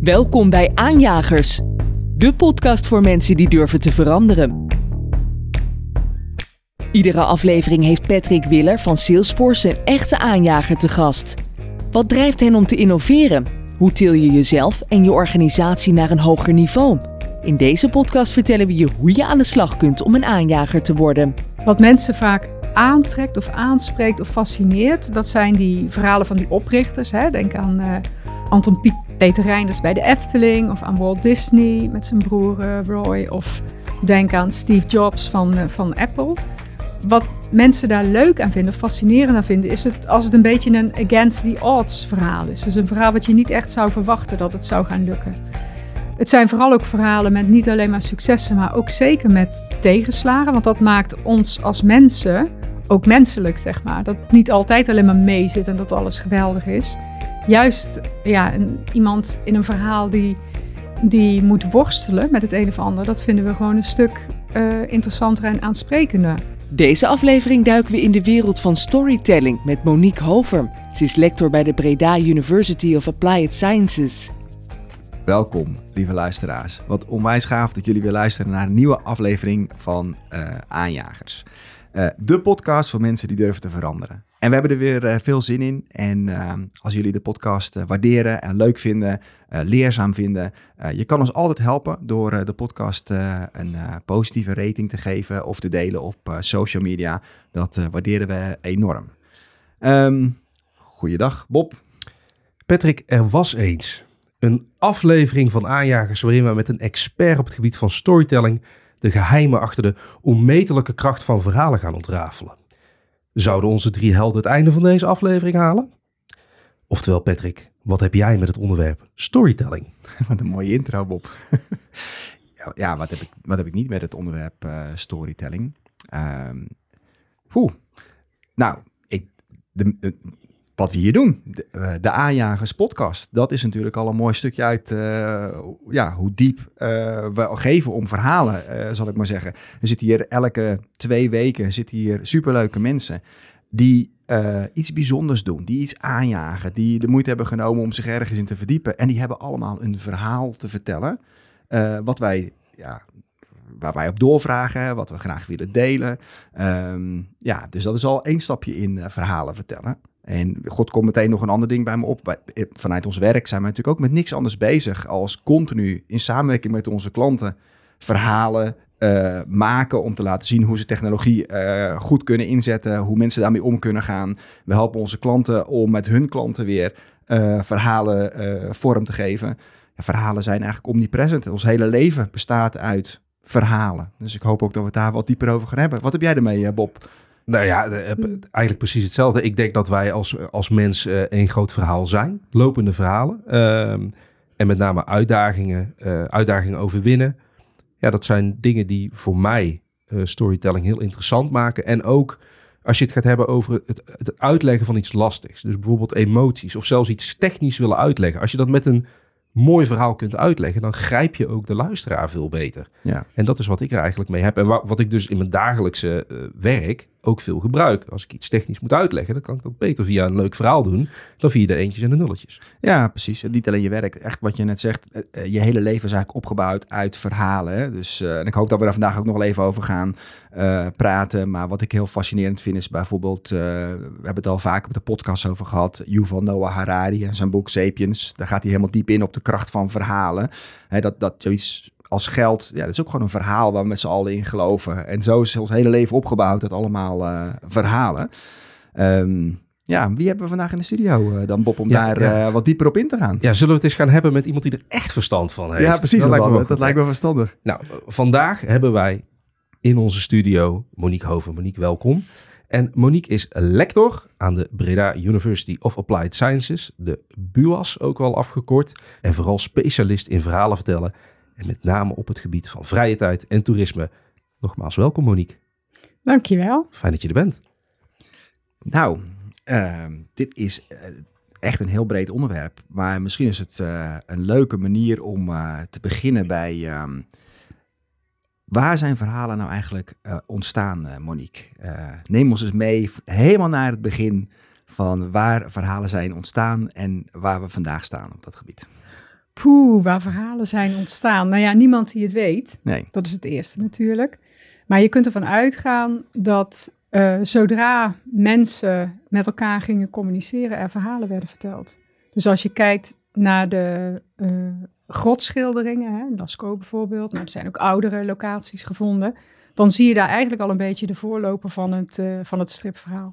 Welkom bij Aanjagers, de podcast voor mensen die durven te veranderen. Iedere aflevering heeft Patrick Willer van Salesforce een echte aanjager te gast. Wat drijft hen om te innoveren? Hoe til je jezelf en je organisatie naar een hoger niveau? In deze podcast vertellen we je hoe je aan de slag kunt om een aanjager te worden. Wat mensen vaak aantrekt of aanspreekt of fascineert, dat zijn die verhalen van die oprichters. Hè? Denk aan uh, Anton Pieck Peter Reinders bij de Efteling of aan Walt Disney met zijn broer Roy of denk aan Steve Jobs van, uh, van Apple. Wat mensen daar leuk aan vinden, fascinerend aan vinden, is het als het een beetje een against the odds verhaal is. Dus een verhaal wat je niet echt zou verwachten dat het zou gaan lukken. Het zijn vooral ook verhalen met niet alleen maar successen, maar ook zeker met tegenslagen. Want dat maakt ons als mensen ook menselijk, zeg maar. Dat niet altijd alleen maar mee zit en dat alles geweldig is juist ja, een, iemand in een verhaal die, die moet worstelen met het een of ander, dat vinden we gewoon een stuk uh, interessanter en aansprekender. Deze aflevering duiken we in de wereld van storytelling met Monique Hover. Ze is lector bij de Breda University of Applied Sciences. Welkom, lieve luisteraars. Wat onwijs gaaf dat jullie weer luisteren naar een nieuwe aflevering van uh, Aanjagers. Uh, de podcast voor mensen die durven te veranderen. En we hebben er weer uh, veel zin in. En uh, als jullie de podcast uh, waarderen en leuk vinden, leerzaam vinden, je kan ons altijd helpen door de podcast een positieve rating te geven of te delen op social media. Dat waarderen we enorm. Um, goeiedag, Bob. Patrick, er was eens een aflevering van Aanjagers waarin we met een expert op het gebied van storytelling de geheimen achter de onmetelijke kracht van verhalen gaan ontrafelen. Zouden onze drie helden het einde van deze aflevering halen? Oftewel, Patrick, wat heb jij met het onderwerp storytelling? Wat een mooie intro, Bob. ja, wat heb, ik, wat heb ik niet met het onderwerp uh, storytelling? Um, Nou, ik, de, wat we hier doen, de, uh, de Aanjagers podcast, dat is natuurlijk al een mooi stukje uit uh, ja, hoe diep uh, we geven om verhalen, zal ik maar zeggen. Er zitten hier elke twee weken zitten hier superleuke mensen die iets bijzonders doen, die iets aanjagen, die de moeite hebben genomen om zich ergens in te verdiepen. En die hebben allemaal een verhaal te vertellen, wat wij ja, waar wij op doorvragen, wat we graag willen delen. Um, ja, dus dat is al één stapje in verhalen vertellen. En God komt meteen nog een ander ding bij me op. Eh, vanuit ons werk zijn we natuurlijk ook met niks anders bezig als continu in samenwerking met onze klanten verhalen uh, maken om te laten zien hoe ze technologie uh, goed kunnen inzetten, hoe mensen daarmee om kunnen gaan. We helpen onze klanten om met hun klanten weer verhalen vorm te geven. Ja, verhalen zijn eigenlijk omnipresent. Ons hele leven bestaat uit verhalen. Dus ik hoop ook dat we het daar wat dieper over gaan hebben. Wat heb jij ermee, Bob? Nou ja, eigenlijk precies hetzelfde. Ik denk dat wij als, als mens een groot verhaal zijn. Lopende verhalen. Uh, en met name uitdagingen, uh, uitdagingen overwinnen. Ja, dat zijn dingen die voor mij uh, storytelling heel interessant maken. En ook als je het gaat hebben over het, het uitleggen van iets lastigs. Dus bijvoorbeeld emoties of zelfs iets technisch willen uitleggen. Als je dat met een mooi verhaal kunt uitleggen, dan grijp je ook de luisteraar veel beter. Ja. En dat is wat ik er eigenlijk mee heb. En wat ik dus in mijn dagelijkse uh, werk ook veel gebruik. Als ik iets technisch moet uitleggen, dan kan ik dat beter via een leuk verhaal doen dan via de eentjes en de nulletjes. Ja, precies. Niet alleen je werk, echt wat je net zegt, uh, je hele leven is eigenlijk opgebouwd uit verhalen. Dus, uh, en ik hoop dat we daar vandaag ook nog even over gaan praten. Maar wat ik heel fascinerend vind is bijvoorbeeld, we hebben het al vaak op de podcast over gehad, Yuval Noah Harari en zijn boek Sapiens. Daar gaat hij helemaal diep in op de kracht van verhalen. Hè, dat, dat zoiets als geld, ja, dat is ook gewoon een verhaal waar we met z'n allen in geloven. En zo is ons hele leven opgebouwd uit allemaal uh, verhalen. Um, ja, wie hebben we vandaag in de studio uh, dan, Bob, om ja, daar ja. Uh, wat dieper op in te gaan? Ja, zullen we het eens gaan hebben met iemand die er echt verstand van heeft? Ja, precies. Dat, lijkt me, dat lijkt me verstandig. Nou, vandaag hebben wij in onze studio Monique Hoven. Monique, welkom. En Monique is lector aan de Breda University of Applied Sciences, de BUAS ook wel afgekort. En vooral specialist in verhalen vertellen en met name op het gebied van vrije tijd en toerisme. Nogmaals welkom Monique. Dankjewel. Fijn dat je er bent. Nou, uh, dit is uh, echt een heel breed onderwerp. Maar misschien is het uh, een leuke manier om uh, te beginnen bij... Um, waar zijn verhalen nou eigenlijk ontstaan, Monique? neem ons eens mee helemaal naar het begin van waar verhalen zijn ontstaan en waar we vandaag staan op dat gebied. Poeh, waar verhalen zijn ontstaan. Nou ja, niemand die het weet. Nee. Dat is het eerste natuurlijk. Maar je kunt ervan uitgaan dat uh, zodra mensen met elkaar gingen communiceren, er verhalen werden verteld. Dus als je kijkt naar de uh, grotschilderingen, hè, Lascaux bijvoorbeeld, maar er zijn ook oudere locaties gevonden, dan zie je daar eigenlijk al een beetje de voorloper van het, uh, van het stripverhaal.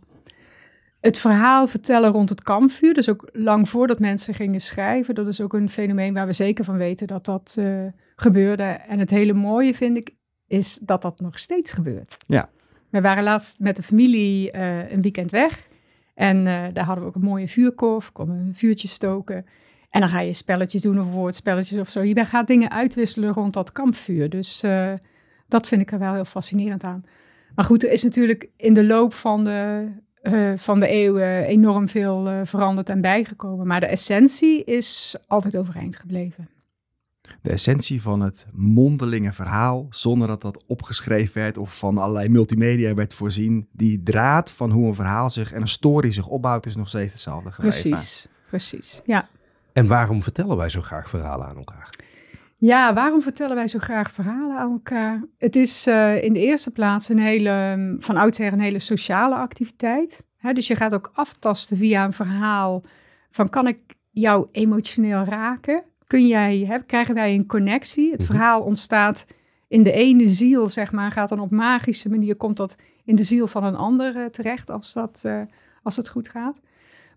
Het verhaal vertellen rond het kampvuur, dus ook lang voordat mensen gingen schrijven, dat is ook een fenomeen waar we zeker van weten dat dat gebeurde. En het hele mooie vind ik, is dat dat nog steeds gebeurt. Ja. We waren laatst met de familie uh, een weekend weg. En uh, daar hadden we ook een mooie vuurkorf. konden een vuurtje stoken. En dan ga je spelletjes doen of woordspelletjes of zo. Je gaat dingen uitwisselen rond dat kampvuur. Dus uh, dat vind ik er wel heel fascinerend aan. Maar goed, er is natuurlijk in de loop van de, van de eeuwen enorm veel veranderd en bijgekomen. Maar de essentie is altijd overeind gebleven de essentie van het mondelinge verhaal, zonder dat dat opgeschreven werd of van allerlei multimedia werd voorzien. Die draad van hoe een verhaal zich en een story zich opbouwt, is nog steeds hetzelfde. Precies, precies, ja. En waarom vertellen wij zo graag verhalen aan elkaar? Ja, waarom vertellen wij zo graag verhalen aan elkaar? Het is uh, in de eerste plaats een hele, van oudsher een hele sociale activiteit. Dus je gaat ook aftasten via een verhaal van kan ik jou emotioneel raken? kun jij, hè, krijgen wij een connectie. Het mhm. verhaal ontstaat in de ene ziel, zeg maar, gaat dan op magische manier, komt dat in de ziel van een ander uh, terecht als dat, uh, als het goed gaat.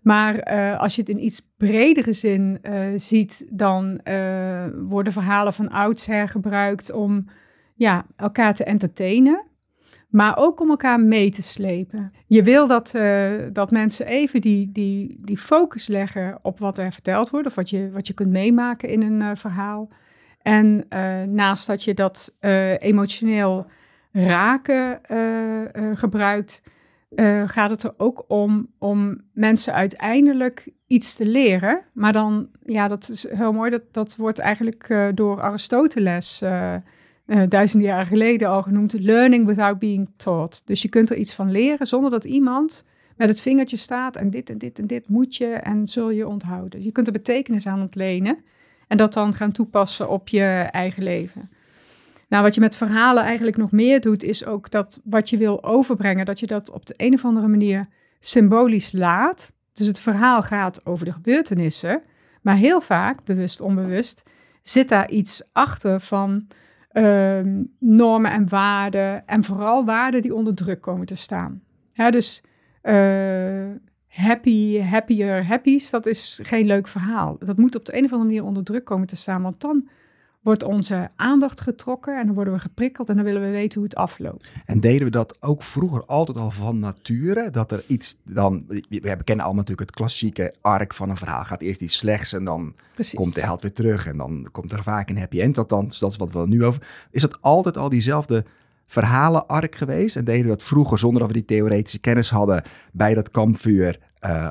Maar uh, als je het in iets bredere zin ziet, dan worden verhalen van oudsher gebruikt om ja, elkaar te entertainen maar ook om elkaar mee te slepen. Je wil dat, dat mensen even die, die, die focus leggen op wat er verteld wordt, of wat je, wat je kunt meemaken in een verhaal. En naast dat je dat emotioneel raken gebruikt, gaat het er ook om om mensen uiteindelijk iets te leren. Maar dan, ja, dat is heel mooi, dat, dat wordt eigenlijk door Aristoteles uh, duizenden jaren geleden al genoemd, learning without being taught. Dus je kunt er iets van leren zonder dat iemand met het vingertje staat en dit en dit en dit moet je en zul je onthouden. Je kunt er betekenis aan ontlenen en dat dan gaan toepassen op je eigen leven. Nou, wat je met verhalen eigenlijk nog meer doet, is ook dat wat je wil overbrengen, dat je dat op de een of andere manier symbolisch laat. Dus het verhaal gaat over de gebeurtenissen, maar heel vaak, bewust, onbewust, zit daar iets achter van Ehm, normen en waarden. En vooral waarden die onder druk komen te staan. Dus uh, happy, happier, happies, dat is geen leuk verhaal. Dat moet op de een of andere manier onder druk komen te staan. Want dan wordt onze aandacht getrokken en dan worden we geprikkeld en dan willen we weten hoe het afloopt. En deden we dat ook vroeger altijd al van nature? Dat er iets dan, we kennen allemaal natuurlijk het klassieke arc van een verhaal. Gaat eerst iets slechts en dan komt de held weer terug en dan komt er vaak een happy end. Althans, dat is wat we nu over. Is dat altijd al diezelfde verhalen arc geweest? En deden we dat vroeger zonder dat we die theoretische kennis hadden bij dat kampvuur? Uh,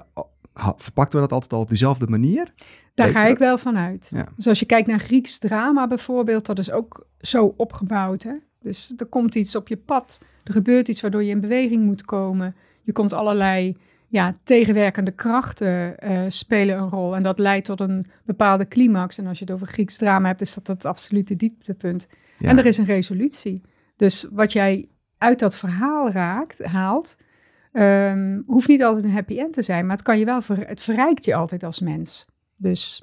verpakten we dat altijd al op dezelfde manier? Daar ga ik wel van uit. Dus als je kijkt naar Grieks drama bijvoorbeeld, dat is ook zo opgebouwd. Hè? Dus er komt iets op je pad, er gebeurt iets waardoor je in beweging moet komen. Je komt allerlei ja, tegenwerkende krachten uh, spelen een rol. En dat leidt tot een bepaalde climax. En als je het over Grieks drama hebt, is dat het absolute dieptepunt. En er is een resolutie. Dus wat jij uit dat verhaal raakt, haalt, um, hoeft niet altijd een happy end te zijn. Maar het kan je wel, ver het verrijkt je altijd als mens. Dus.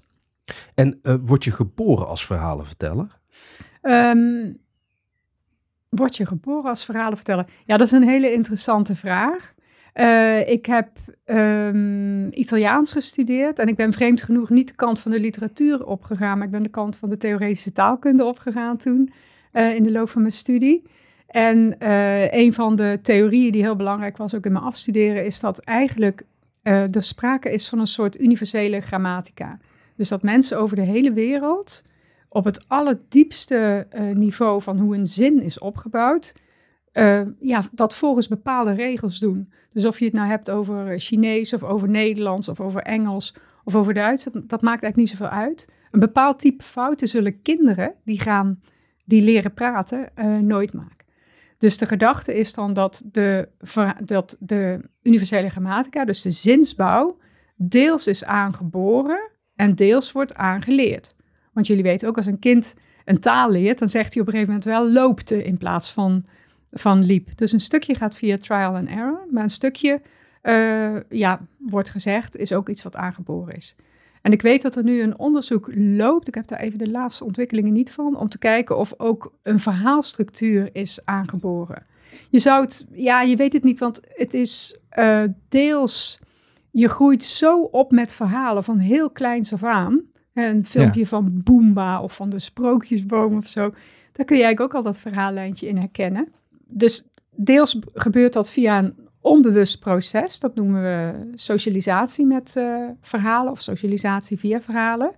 En uh, word je geboren als verhalenverteller? Um, word je geboren als verhalenverteller? Ja, dat is een hele interessante vraag. Uh, ik heb um, Italiaans gestudeerd en ik ben vreemd genoeg niet de kant van de literatuur opgegaan, maar ik ben de kant van de theoretische taalkunde opgegaan toen uh, in de loop van mijn studie. En uh, een van de theorieën die heel belangrijk was ook in mijn afstuderen, is dat eigenlijk uh, sprake is van een soort universele grammatica. Dus dat mensen over de hele wereld op het allerdiepste uh, niveau van hoe een zin is opgebouwd, ja, dat volgens bepaalde regels doen. Dus of je het nou hebt over Chinees of over Nederlands of over Engels of over Duits, dat, dat maakt eigenlijk niet zoveel uit. Een bepaald type fouten zullen kinderen die gaan, die leren praten, nooit maken. Dus de gedachte is dan dat de, dat de universele grammatica, dus de zinsbouw, deels is aangeboren en deels wordt aangeleerd. Want jullie weten ook, als een kind een taal leert, dan zegt hij op een gegeven moment wel loopte in plaats van, van liep. Dus een stukje gaat via trial and error, maar een stukje, uh, ja, wordt gezegd, is ook iets wat aangeboren is. En ik weet dat er nu een onderzoek loopt, ik heb daar even de laatste ontwikkelingen niet van, om te kijken of ook een verhaalstructuur is aangeboren. Je zou het, ja, je weet het niet, want het is uh, deels, je groeit zo op met verhalen van heel kleins af aan. Een filmpje van Boomba of van de Sprookjesboom of zo. Daar kun je eigenlijk ook al dat verhaallijntje in herkennen. Dus deels gebeurt dat via een onbewust proces. Dat noemen we socialisatie met uh, verhalen of socialisatie via verhalen.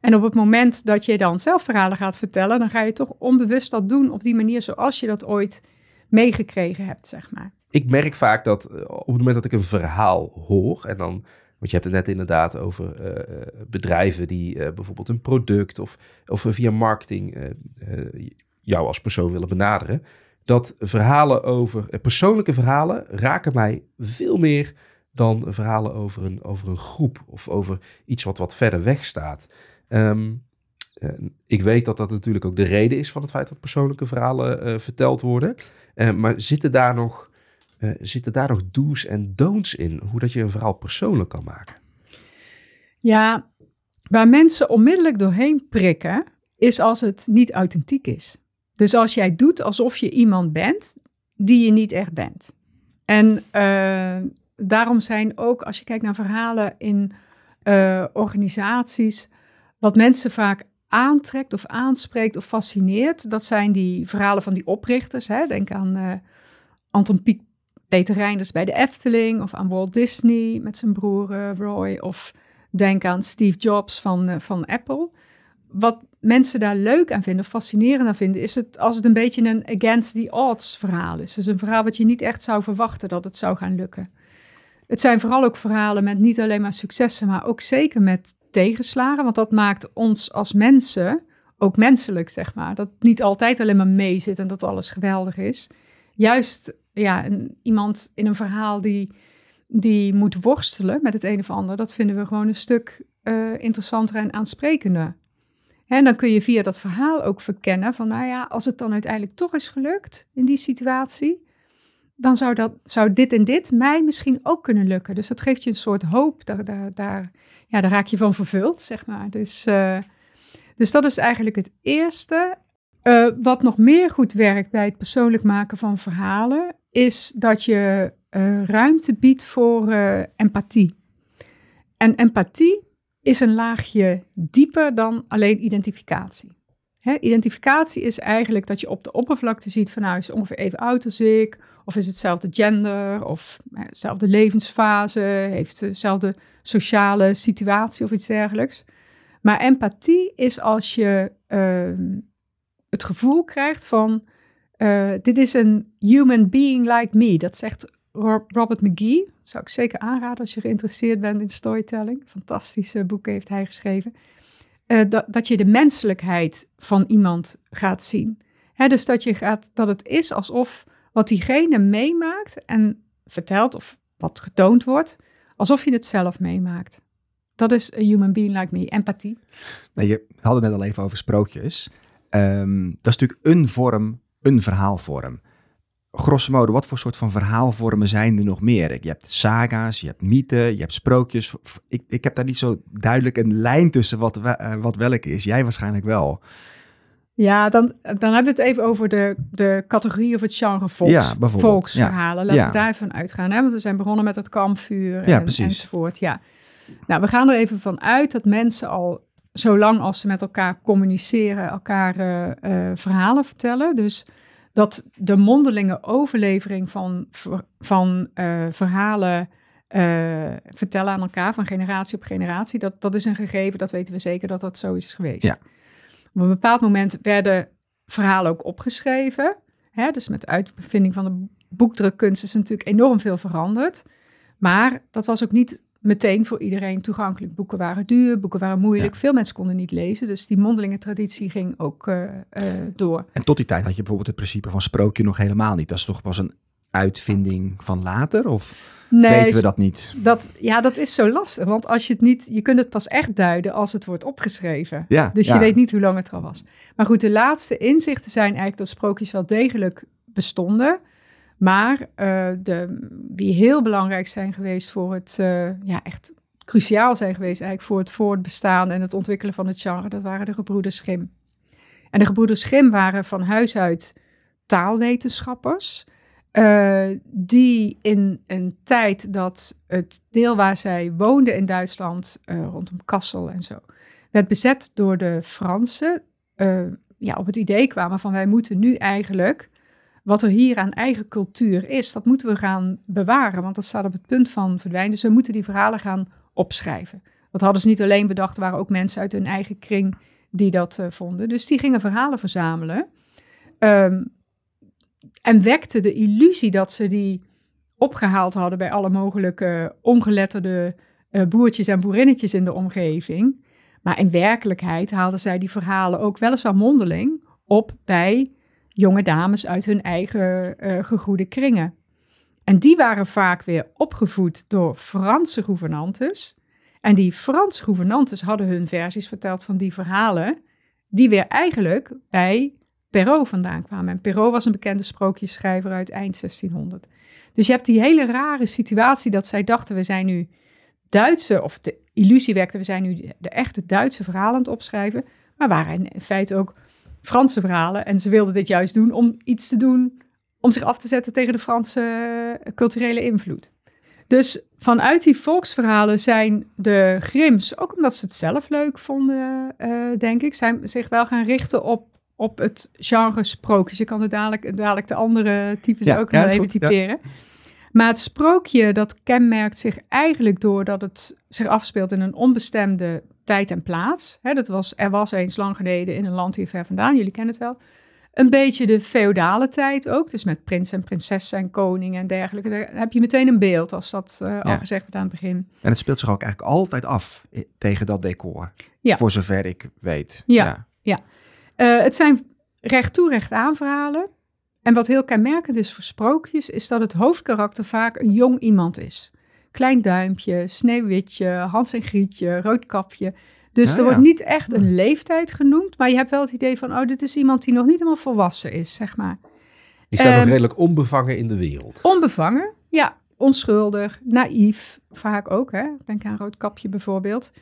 En op het moment dat je dan zelf verhalen gaat vertellen, dan ga je toch onbewust dat doen op die manier zoals je dat ooit meegekregen hebt, zeg maar. Ik merk vaak dat eh, op het moment dat ik een verhaal hoor en dan want je hebt het net inderdaad over uh, bedrijven die bijvoorbeeld een product of, of via marketing jou als persoon willen benaderen. Dat verhalen over, persoonlijke verhalen raken mij veel meer dan verhalen over een, over een groep of over iets wat wat verder weg staat. Um, ik weet dat dat natuurlijk ook de reden is van het feit dat persoonlijke verhalen verteld worden. maar zitten daar nog zitten daar nog do's en don'ts in? Hoe dat je een verhaal persoonlijk kan maken? Ja, waar mensen onmiddellijk doorheen prikken, is als het niet authentiek is. Dus als jij doet alsof je iemand bent die je niet echt bent. En uh, daarom zijn ook, als je kijkt naar verhalen in uh, organisaties, wat mensen vaak aantrekt of aanspreekt of fascineert, dat zijn die verhalen van die oprichters. Hè? Denk aan uh, Anton Pieck Peter Reinders bij de Efteling of aan Walt Disney met zijn broer Roy of denk aan Steve Jobs van, van Apple. Wat mensen daar leuk aan vinden, fascinerend aan vinden, is het als het een beetje een against the odds verhaal is. Dus een verhaal wat je niet echt zou verwachten dat het zou gaan lukken. Het zijn vooral ook verhalen met niet alleen maar successen, maar ook zeker met tegenslagen, want dat maakt ons als mensen ook menselijk, zeg maar. Dat niet altijd alleen maar mee zit en dat alles geweldig is. Juist ja, iemand in een verhaal die, die moet worstelen met het een of ander, dat vinden we gewoon een stuk uh, interessanter en aansprekender. En dan kun je via dat verhaal ook verkennen van, nou ja, als het dan uiteindelijk toch is gelukt in die situatie, dan zou, dat, zou dit en dit mij misschien ook kunnen lukken. Dus dat geeft je een soort hoop, daar, daar, daar, ja, daar raak je van vervuld, zeg maar. Dus, uh, dus dat is eigenlijk het eerste. Uh, wat nog meer goed werkt bij het persoonlijk maken van verhalen, is dat je uh, ruimte biedt voor empathie. En empathie is een laagje dieper dan alleen identificatie. Identificatie is eigenlijk dat je op de oppervlakte ziet van nou is ongeveer even oud als ik, of is hetzelfde gender, of eh, dezelfde levensfase, heeft dezelfde sociale situatie of iets dergelijks. Maar empathie is als je uh, het gevoel krijgt van uh, dit is een human being like me. Dat zegt Robert McGee. Zou ik zeker aanraden als je geïnteresseerd bent in storytelling. Fantastische boeken heeft hij geschreven. Uh, dat, dat je de menselijkheid van iemand gaat zien. Hè, dus dat, je gaat, dat het is alsof wat diegene meemaakt en vertelt of wat getoond wordt, alsof je het zelf meemaakt. Dat is een human being like me, empathie. Nou, je had het net al even over sprookjes. Um, dat is natuurlijk een vorm een verhaalvorm. Grosso modo, wat voor soort van verhaalvormen zijn er nog meer? Je hebt saga's, je hebt mythen, je hebt sprookjes. Ik, ik heb daar niet zo duidelijk een lijn tussen wat, uh, wat welke is. Jij waarschijnlijk wel. Ja, dan, dan hebben we het even over de, de categorie of het genre volks, ja, volksverhalen. Laten we daarvan uitgaan. Hè? Want we zijn begonnen met het kampvuur en, enzovoort. Ja. Nou, we gaan er even van uit dat mensen al zolang als ze met elkaar communiceren, elkaar uh, verhalen vertellen. Dus dat de mondelinge overlevering van, van uh, verhalen vertellen aan elkaar, van generatie op generatie, dat, dat is een gegeven, dat weten we zeker dat dat zo is geweest. Ja. Op een bepaald moment werden verhalen ook opgeschreven. Hè? Dus met de uitvinding van de boekdrukkunst is natuurlijk enorm veel veranderd. Maar dat was ook niet meteen voor iedereen toegankelijk. Boeken waren duur, boeken waren moeilijk. Veel mensen konden niet lezen, dus die mondelinge traditie ging ook uh, uh, door. En tot die tijd had je bijvoorbeeld het principe van sprookje nog helemaal niet. Dat is toch pas een uitvinding van later? Of Nee, weten we dat niet? dat, ja, dat is zo lastig. Want als je het niet, je kunt het pas echt duiden als het wordt opgeschreven. Ja, Dus ja. je weet niet hoe lang het al was. Maar goed, de laatste inzichten zijn eigenlijk dat sprookjes wel degelijk bestonden. Maar eh, de, die heel belangrijk zijn geweest voor het, eh, ja, echt cruciaal zijn geweest eigenlijk voor het voortbestaan en het ontwikkelen van het genre, dat waren de gebroeders Grimm. En de gebroeders Grimm waren van huis uit taalwetenschappers. eh, die in een tijd dat het deel waar zij woonden in Duitsland, rondom Kassel en zo, werd bezet door de Fransen, eh, ja, op het idee kwamen van wij moeten nu eigenlijk wat er hier aan eigen cultuur is, dat moeten we gaan bewaren, want dat staat op het punt van verdwijnen. Dus we moeten die verhalen gaan opschrijven. Dat hadden ze niet alleen bedacht, waren ook mensen uit hun eigen kring die dat eh, vonden. Dus die gingen verhalen verzamelen. Ehm, en wekte de illusie dat ze die opgehaald hadden bij alle mogelijke ongeletterde eh, boertjes en boerinnetjes in de omgeving. Maar in werkelijkheid haalden zij die verhalen ook weliswaar mondeling op bij jonge dames uit hun eigen eh gegoede kringen. En die waren vaak weer opgevoed door Franse gouvernantes. En die Franse gouvernantes hadden hun versies verteld van die verhalen, die weer eigenlijk bij Perrault vandaan kwamen. En Perrault was een bekende sprookjesschrijver uit eind 1600. Dus je hebt die hele rare situatie dat zij dachten, we zijn nu Duitse, of de illusie wekte, we zijn nu de echte Duitse verhalen aan het opschrijven, maar waren in feite ook Franse verhalen. En ze wilden dit juist doen om iets te doen, om zich af te zetten tegen de Franse eh, culturele invloed. Dus vanuit die volksverhalen zijn de Grims, ook omdat ze het zelf leuk vonden, eh, denk ik, zijn zich wel gaan richten op, op het genre sprookjes. Je kan er dadelijk, dadelijk de andere types Ja, ook ja, nog even goed, ja. typeren. Maar het sprookje, dat kenmerkt zich eigenlijk door dat het zich afspeelt in een onbestemde tijd en plaats. Hè, dat was, er was eens lang geleden in een land hier ver vandaan, jullie kennen het wel. Een beetje de feodale tijd ook, dus met prins en prinsessen en koning en dergelijke. Daar heb je meteen een beeld als dat eh, al Ja. gezegd werd aan het begin. En het speelt zich ook eigenlijk altijd af tegen dat decor. Ja. Voor zover ik weet. Ja. Eh, het zijn recht toe, recht aan verhalen. En wat heel kenmerkend is voor sprookjes, is dat het hoofdkarakter vaak een jong iemand is. Klein duimpje, sneeuwwitje, Hans en Grietje, roodkapje. Dus Ah, er ja. wordt niet echt een leeftijd genoemd, maar je hebt wel het idee van, oh, dit is iemand die nog niet helemaal volwassen is, zeg maar. Die staan nog Ehm, redelijk onbevangen in de wereld. Onbevangen, ja, onschuldig, naïef, vaak ook, hè. Denk aan Roodkapje bijvoorbeeld.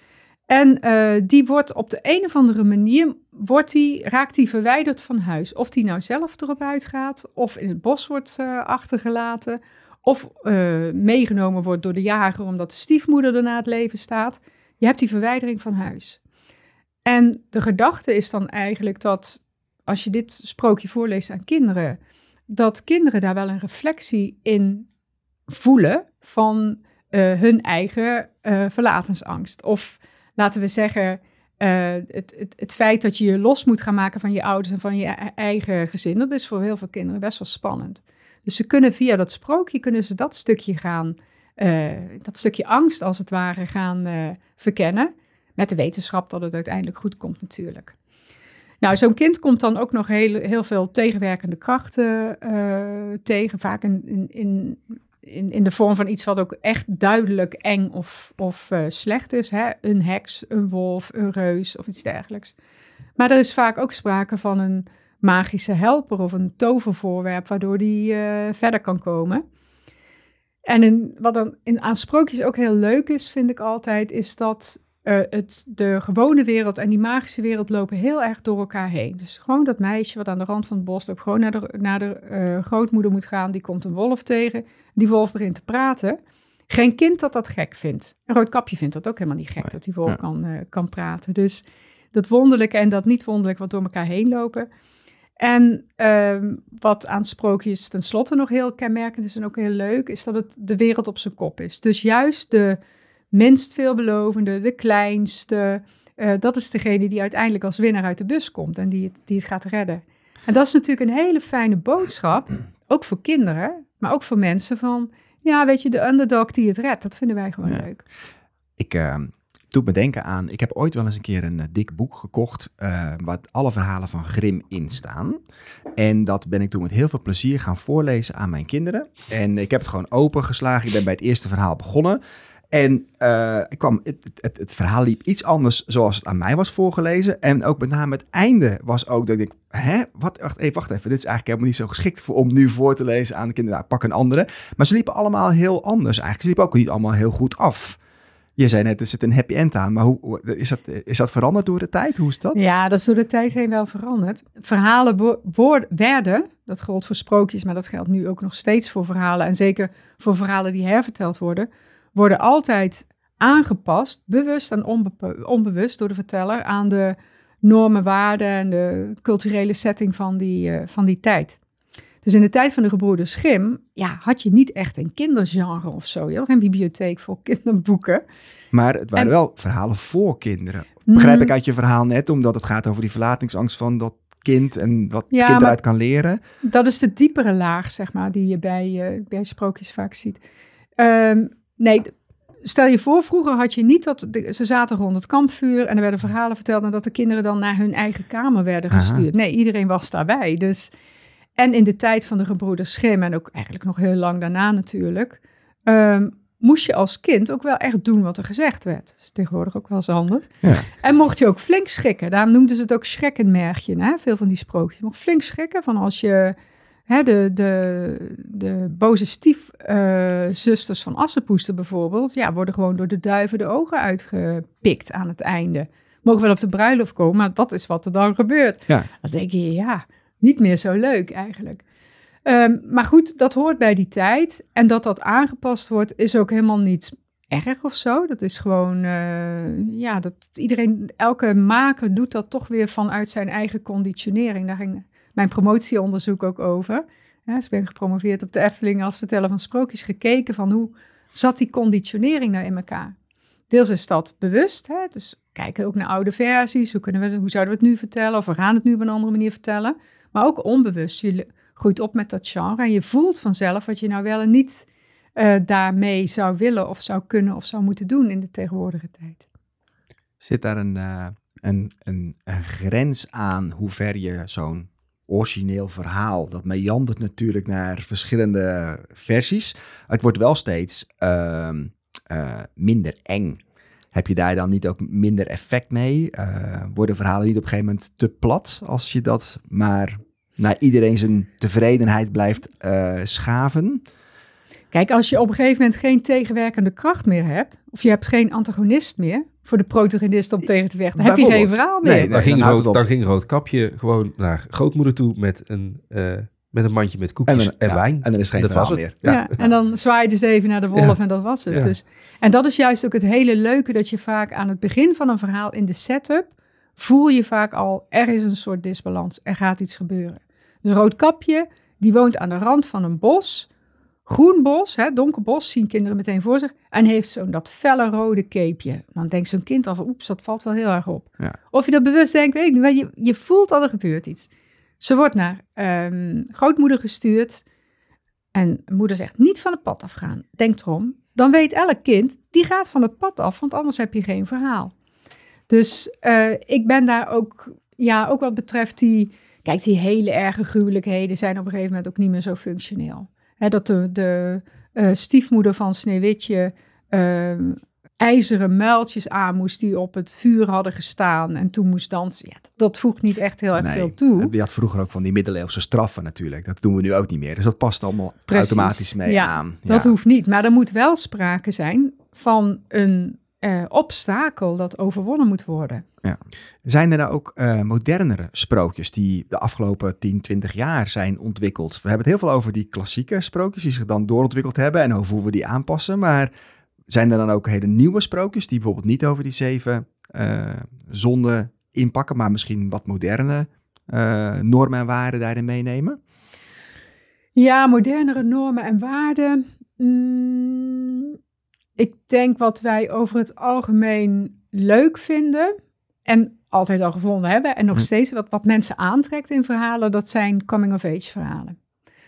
En eh, die wordt op de een of andere manier, wordt die, raakt die verwijderd van huis. Of die nou zelf erop uitgaat, of in het bos wordt eh, achtergelaten, of eh, meegenomen wordt door de jager omdat de stiefmoeder er na het leven staat. Je hebt die verwijdering van huis. En de gedachte is dan eigenlijk dat, als je dit sprookje voorleest aan kinderen, dat kinderen daar wel een reflectie in voelen van eh, hun eigen eh, verlatensangst. Of laten we zeggen, het, het, het feit dat je je los moet gaan maken van je ouders en van je e- eigen gezin, dat is voor heel veel kinderen best wel spannend. Dus ze kunnen via dat sprookje, kunnen ze dat stukje gaan, eh, dat stukje angst als het ware gaan eh, verkennen. Met de wetenschap dat het uiteindelijk goed komt natuurlijk. Nou, zo'n kind komt dan ook nog heel, heel veel tegenwerkende krachten eh, tegen. Vaak in, in, in, in, de vorm van iets wat ook echt duidelijk eng of, of slecht is. Hè? Een heks, een wolf, een reus of iets dergelijks. Maar er is vaak ook sprake van een magische helper of een tovervoorwerp... waardoor die eh, verder kan komen. En in, wat dan in, aan sprookjes ook heel leuk is, vind ik altijd... is dat eh, het, de gewone wereld en die magische wereld lopen heel erg door elkaar heen. Dus gewoon dat meisje wat aan de rand van het bos loopt, gewoon naar de, naar de eh, grootmoeder moet gaan, die komt een wolf tegen. Die wolf begint te praten. Geen kind dat dat gek vindt. Een roodkapje vindt dat ook helemaal niet gek, Nee, dat die wolf ja. kan, kan praten. Dus dat wonderlijke en dat niet wonderlijk wat door elkaar heen lopen. En ehm, wat aan sprookjes tenslotte nog heel kenmerkend is en ook heel leuk, is dat het de wereld op zijn kop is. Dus juist de minst veelbelovende, de kleinste, eh, dat is degene die uiteindelijk als winnaar uit de bus komt en die het, die het gaat redden. En dat is natuurlijk een hele fijne boodschap, ook voor kinderen, maar ook voor mensen van, ja, weet je, de underdog die het redt, dat vinden wij gewoon Ja. leuk. Ik, eh, doet me denken aan, ik heb ooit wel eens een keer een eh, dik boek gekocht, uh, waar alle verhalen van Grim in staan. En dat ben ik toen met heel veel plezier gaan voorlezen aan mijn kinderen. En ik heb het gewoon opengeslagen. Ik ben bij het eerste verhaal begonnen. En uh, ik kwam, het, het, het, verhaal liep iets anders zoals het aan mij was voorgelezen. En ook met name het einde was ook dat ik denk, hè, wat, wacht even, wacht even. Dit is eigenlijk helemaal niet zo geschikt voor, om nu voor te lezen aan de kinderen. Nou, pak een andere. Maar ze liepen allemaal heel anders eigenlijk. Ze liepen ook niet allemaal heel goed af. Je zei net, er zit een happy end aan, maar hoe, is, dat, is dat veranderd door de tijd? Hoe is dat? Ja, dat is door de tijd heen wel veranderd. Verhalen werden, dat geldt voor sprookjes, maar dat geldt nu ook nog steeds voor verhalen. En zeker voor verhalen die herverteld worden, worden altijd aangepast, bewust en onbewust door de verteller, aan de normen, waarden en de culturele setting van die, uh, van die tijd. Dus in de tijd van de gebroeders Schim, ja, had je niet echt een kindergenre of zo. Je had geen bibliotheek voor kinderboeken. Maar het waren wel verhalen voor kinderen. Begrijp mm. ik uit je verhaal net, omdat het gaat over die verlatingsangst van dat kind en wat ja, kind eruit kan leren. Dat is de diepere laag, zeg maar, die je bij, uh, bij sprookjes vaak ziet. Um, nee, stel je voor, vroeger had je niet dat ze zaten rond het kampvuur en er werden verhalen verteld en dat de kinderen dan naar hun eigen kamer werden gestuurd. Nee, iedereen was daarbij. Dus en in de tijd van de gebroeders Schim en ook eigenlijk nog heel lang daarna natuurlijk, um, moest je als kind ook wel echt doen wat er gezegd werd. Dat is tegenwoordig ook wel eens anders. Ja. En mocht je ook flink schrikken. Daarom noemden ze het ook schrekkenmerkje, hè? veel van die sprookjes. Je mocht flink schrikken van als je hè, de, de, de boze stiefzusters uh, van Assepoester bijvoorbeeld, ja, worden gewoon door de duiven de ogen uitgepikt aan het einde. Mogen wel op de bruiloft komen, maar dat is wat er dan gebeurt. Ja. Dan denk je, ja, niet meer zo leuk eigenlijk. Um, maar goed, dat hoort bij die tijd. En dat dat aangepast wordt, is ook helemaal niet erg of zo. Dat is gewoon, uh, ja, dat iedereen, elke maker doet dat toch weer vanuit zijn eigen conditionering. Daar ging mijn promotieonderzoek ook over. Ja, dus ik ben gepromoveerd op de Efteling als verteller van sprookjes, gekeken van hoe zat die conditionering nou in elkaar. Deels is dat bewust, hè? dus kijken ook naar oude versies, hoe, kunnen we, hoe zouden we het nu vertellen of we gaan het nu op een andere manier vertellen. Maar ook onbewust. Je groeit op met dat genre en je voelt vanzelf wat je nou wel en niet uh, daarmee zou willen of zou kunnen of zou moeten doen in de tegenwoordige tijd. Zit daar een, uh, een, een, een grens aan hoe ver je zo'n origineel verhaal. Dat meandert natuurlijk naar verschillende versies. Het wordt wel steeds uh, uh, minder eng. Heb je daar dan niet ook minder effect mee? Uh, worden verhalen niet op een gegeven moment te plat als je dat maar naar iedereen zijn tevredenheid blijft uh, schaven? Kijk, als je op een gegeven moment geen tegenwerkende kracht meer hebt, of je hebt geen antagonist meer voor de protagonist om tegen te vechten, heb je geen verhaal meer. Nee, dan, ging rood, dan ging Roodkapje gewoon naar grootmoeder toe met een, uh, met een mandje met koekjes en, wijn. En dan is geen dat was het. meer. Ja. ja. en dan zwaaide ze even naar de wolf en dat was het. Dus, en dat is juist ook het hele leuke dat je vaak aan het begin van een verhaal in de setup voel je vaak al, er is een soort disbalans, er gaat iets gebeuren. Dus Roodkapje, die woont aan de rand van een bos groen bos, hè, donker bos, zien kinderen meteen voor zich. En heeft zo'n dat felle rode capeje. Dan denkt zo'n kind al van, oeps, dat valt wel heel erg op. Ja. Of je dat bewust denkt, weet ik niet. Maar je, je voelt dat er gebeurt iets. Ze wordt naar um, grootmoeder gestuurd. En moeder zegt, niet van het pad afgaan. Denk erom. Dan weet elk kind, die gaat van het pad af, want anders heb je geen verhaal. Dus uh, ik ben daar ook, ja, ook wat betreft die... Kijk, die hele erge gruwelijkheden zijn op een gegeven moment ook niet meer zo functioneel dat de, de uh, stiefmoeder van Sneeuwwitje uh, ijzeren muiltjes aan moest die op het vuur hadden gestaan en toen moest dansen. Ja, dat voegt niet echt heel erg veel toe. Je had vroeger ook van die middeleeuwse straffen natuurlijk. Dat doen we nu ook niet meer. Dus dat past allemaal automatisch mee ja, aan. Ja. Dat hoeft niet. Maar er moet wel sprake zijn van een uh, obstakel dat overwonnen moet worden. Ja. Zijn er nou ook uh, modernere sprookjes die de afgelopen 10, 20 jaar zijn ontwikkeld? We hebben het heel veel over die klassieke sprookjes die zich dan doorontwikkeld hebben en over hoe we die aanpassen. Maar zijn er dan ook hele nieuwe sprookjes die bijvoorbeeld niet over die zeven uh, zonden inpakken, maar misschien wat moderne normen en waarden daarin meenemen? Ja, modernere normen en waarden. Mm, ik denk wat wij over het algemeen leuk vinden en altijd al gevonden hebben en nog hm. steeds wat, wat mensen aantrekt in verhalen, dat zijn coming-of-age verhalen.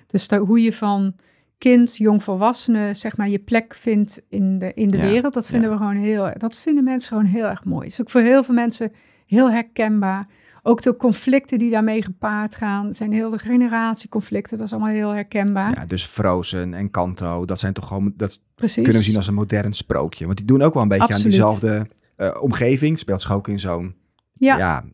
Dus hoe je van kind, jongvolwassene, zeg maar, je plek vindt in de, in de Ja, wereld. Dat vinden ja. we gewoon heel, dat vinden mensen gewoon heel erg mooi. Het is ook voor heel veel mensen heel herkenbaar. Ook de conflicten die daarmee gepaard gaan, zijn heel de generatieconflicten, dat is allemaal heel herkenbaar. Ja, dus Frozen en Kanto, dat zijn toch gewoon, dat Precies. kunnen we zien als een modern sprookje. Want die doen ook wel een beetje Absoluut. aan diezelfde eh, omgeving. Speelt zich ook in zo'n, ja. ja.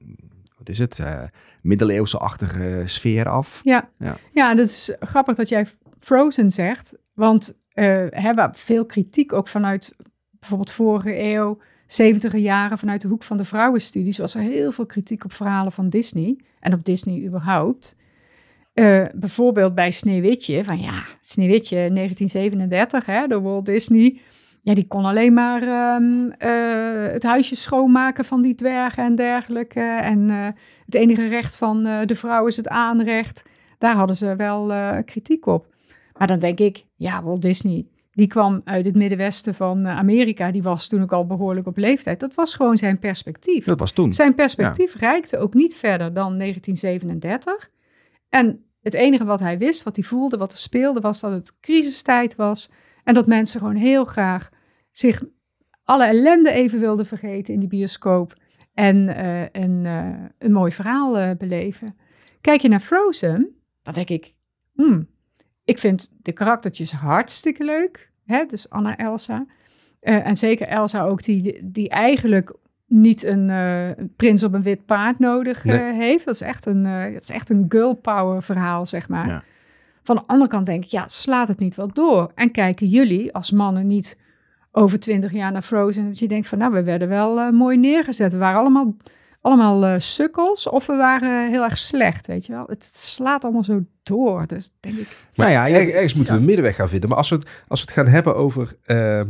wat is het, eh middeleeuwse-achtige sfeer af. Ja. Ja. ja, het is grappig dat jij Frozen zegt. Want eh hebben veel kritiek ook vanuit bijvoorbeeld vorige eeuw, 70 jaren, vanuit de hoek van de vrouwenstudies, was er heel veel kritiek op verhalen van Disney en op Disney überhaupt. Eh, bijvoorbeeld bij Sneeuwwitje, van ja, Sneeuwwitje 1937, hè, door Walt Disney. Ja, die kon alleen maar ehm, eh, het huisje schoonmaken van die dwergen en dergelijke. En het enige recht van de vrouw is het aanrecht. Daar hadden ze wel kritiek op. Maar dan denk ik, ja, Walt Disney, die kwam uit het Middenwesten van eh, Amerika. Die was toen ook al behoorlijk op leeftijd. Dat was gewoon zijn perspectief. Dat was toen. Zijn perspectief reikte ook niet verder dan 1937. En het enige wat hij wist, wat hij voelde, wat er speelde, was dat het crisistijd was. En dat mensen gewoon heel graag zich alle ellende even wilden vergeten in die bioscoop. En eh, een, eh, een mooi verhaal beleven. Kijk je naar Frozen, dan denk ik, hmm, ik vind de karaktertjes hartstikke leuk. Hè? Dus Anna, Elsa. Eh, en zeker Elsa ook, die, die eigenlijk niet een eh, prins op een wit paard nodig eh, Nee. heeft. Dat is echt een, dat is echt een girl power verhaal, zeg maar. Ja. Van de andere kant denk ik, ja, slaat het niet wel door? En kijken jullie als mannen niet over twintig jaar naar Frozen... dat je denkt van, nou, we werden wel mooi neergezet. We waren allemaal, allemaal eh, sukkels of we waren heel erg slecht, weet je wel? Het slaat allemaal zo door, dus denk ik... Nou ja, Er- ergens moeten we een middenweg gaan vinden. Maar als we het, als we het gaan hebben over, eh, eh,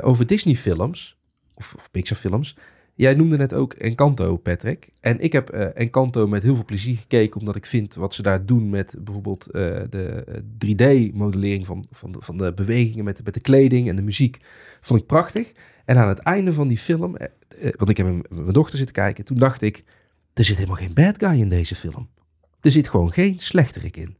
over Disney-films, of, of Pixar-films. Jij noemde net ook Encanto, Patrick. En ik heb eh, Encanto met heel veel plezier gekeken, omdat ik vind wat ze daar doen met bijvoorbeeld eh, de 3D-modellering van, van, de, van de bewegingen met, de- met de kleding en de muziek, vond ik prachtig. En aan het einde van die film, eh, eh, want ik heb met mijn dochter zitten kijken, toen dacht ik, er zit helemaal geen bad guy in deze film. Er zit gewoon geen slechterik in.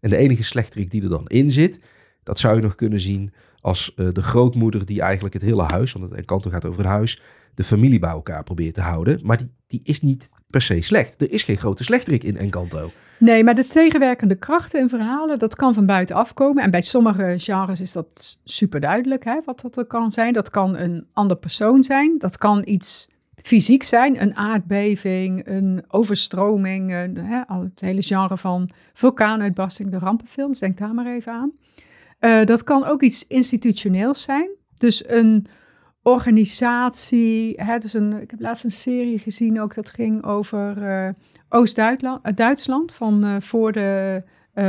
En de enige slechterik die er dan in zit, dat zou je nog kunnen zien als eh, de grootmoeder die eigenlijk het hele huis, want het Encanto gaat over het huis, de familie bij elkaar probeert te houden. Maar die, die is niet per se slecht. Er is geen grote slechterik in Encanto. Nee, maar de tegenwerkende krachten in verhalen, dat kan van buitenaf komen. En bij sommige genres is dat super duidelijk, hè, wat dat er kan zijn. Dat kan een ander persoon zijn. Dat kan iets fysiek zijn, een aardbeving, een overstroming. Hè, het hele genre van vulkaanuitbarsting, de rampenfilms, denk daar maar even aan. Eh, dat kan ook iets institutioneels zijn. Dus een organisatie. Hè, dus een, ik heb laatst een serie gezien ook dat ging over eh, Oost-Duitsland. Van eh, voor de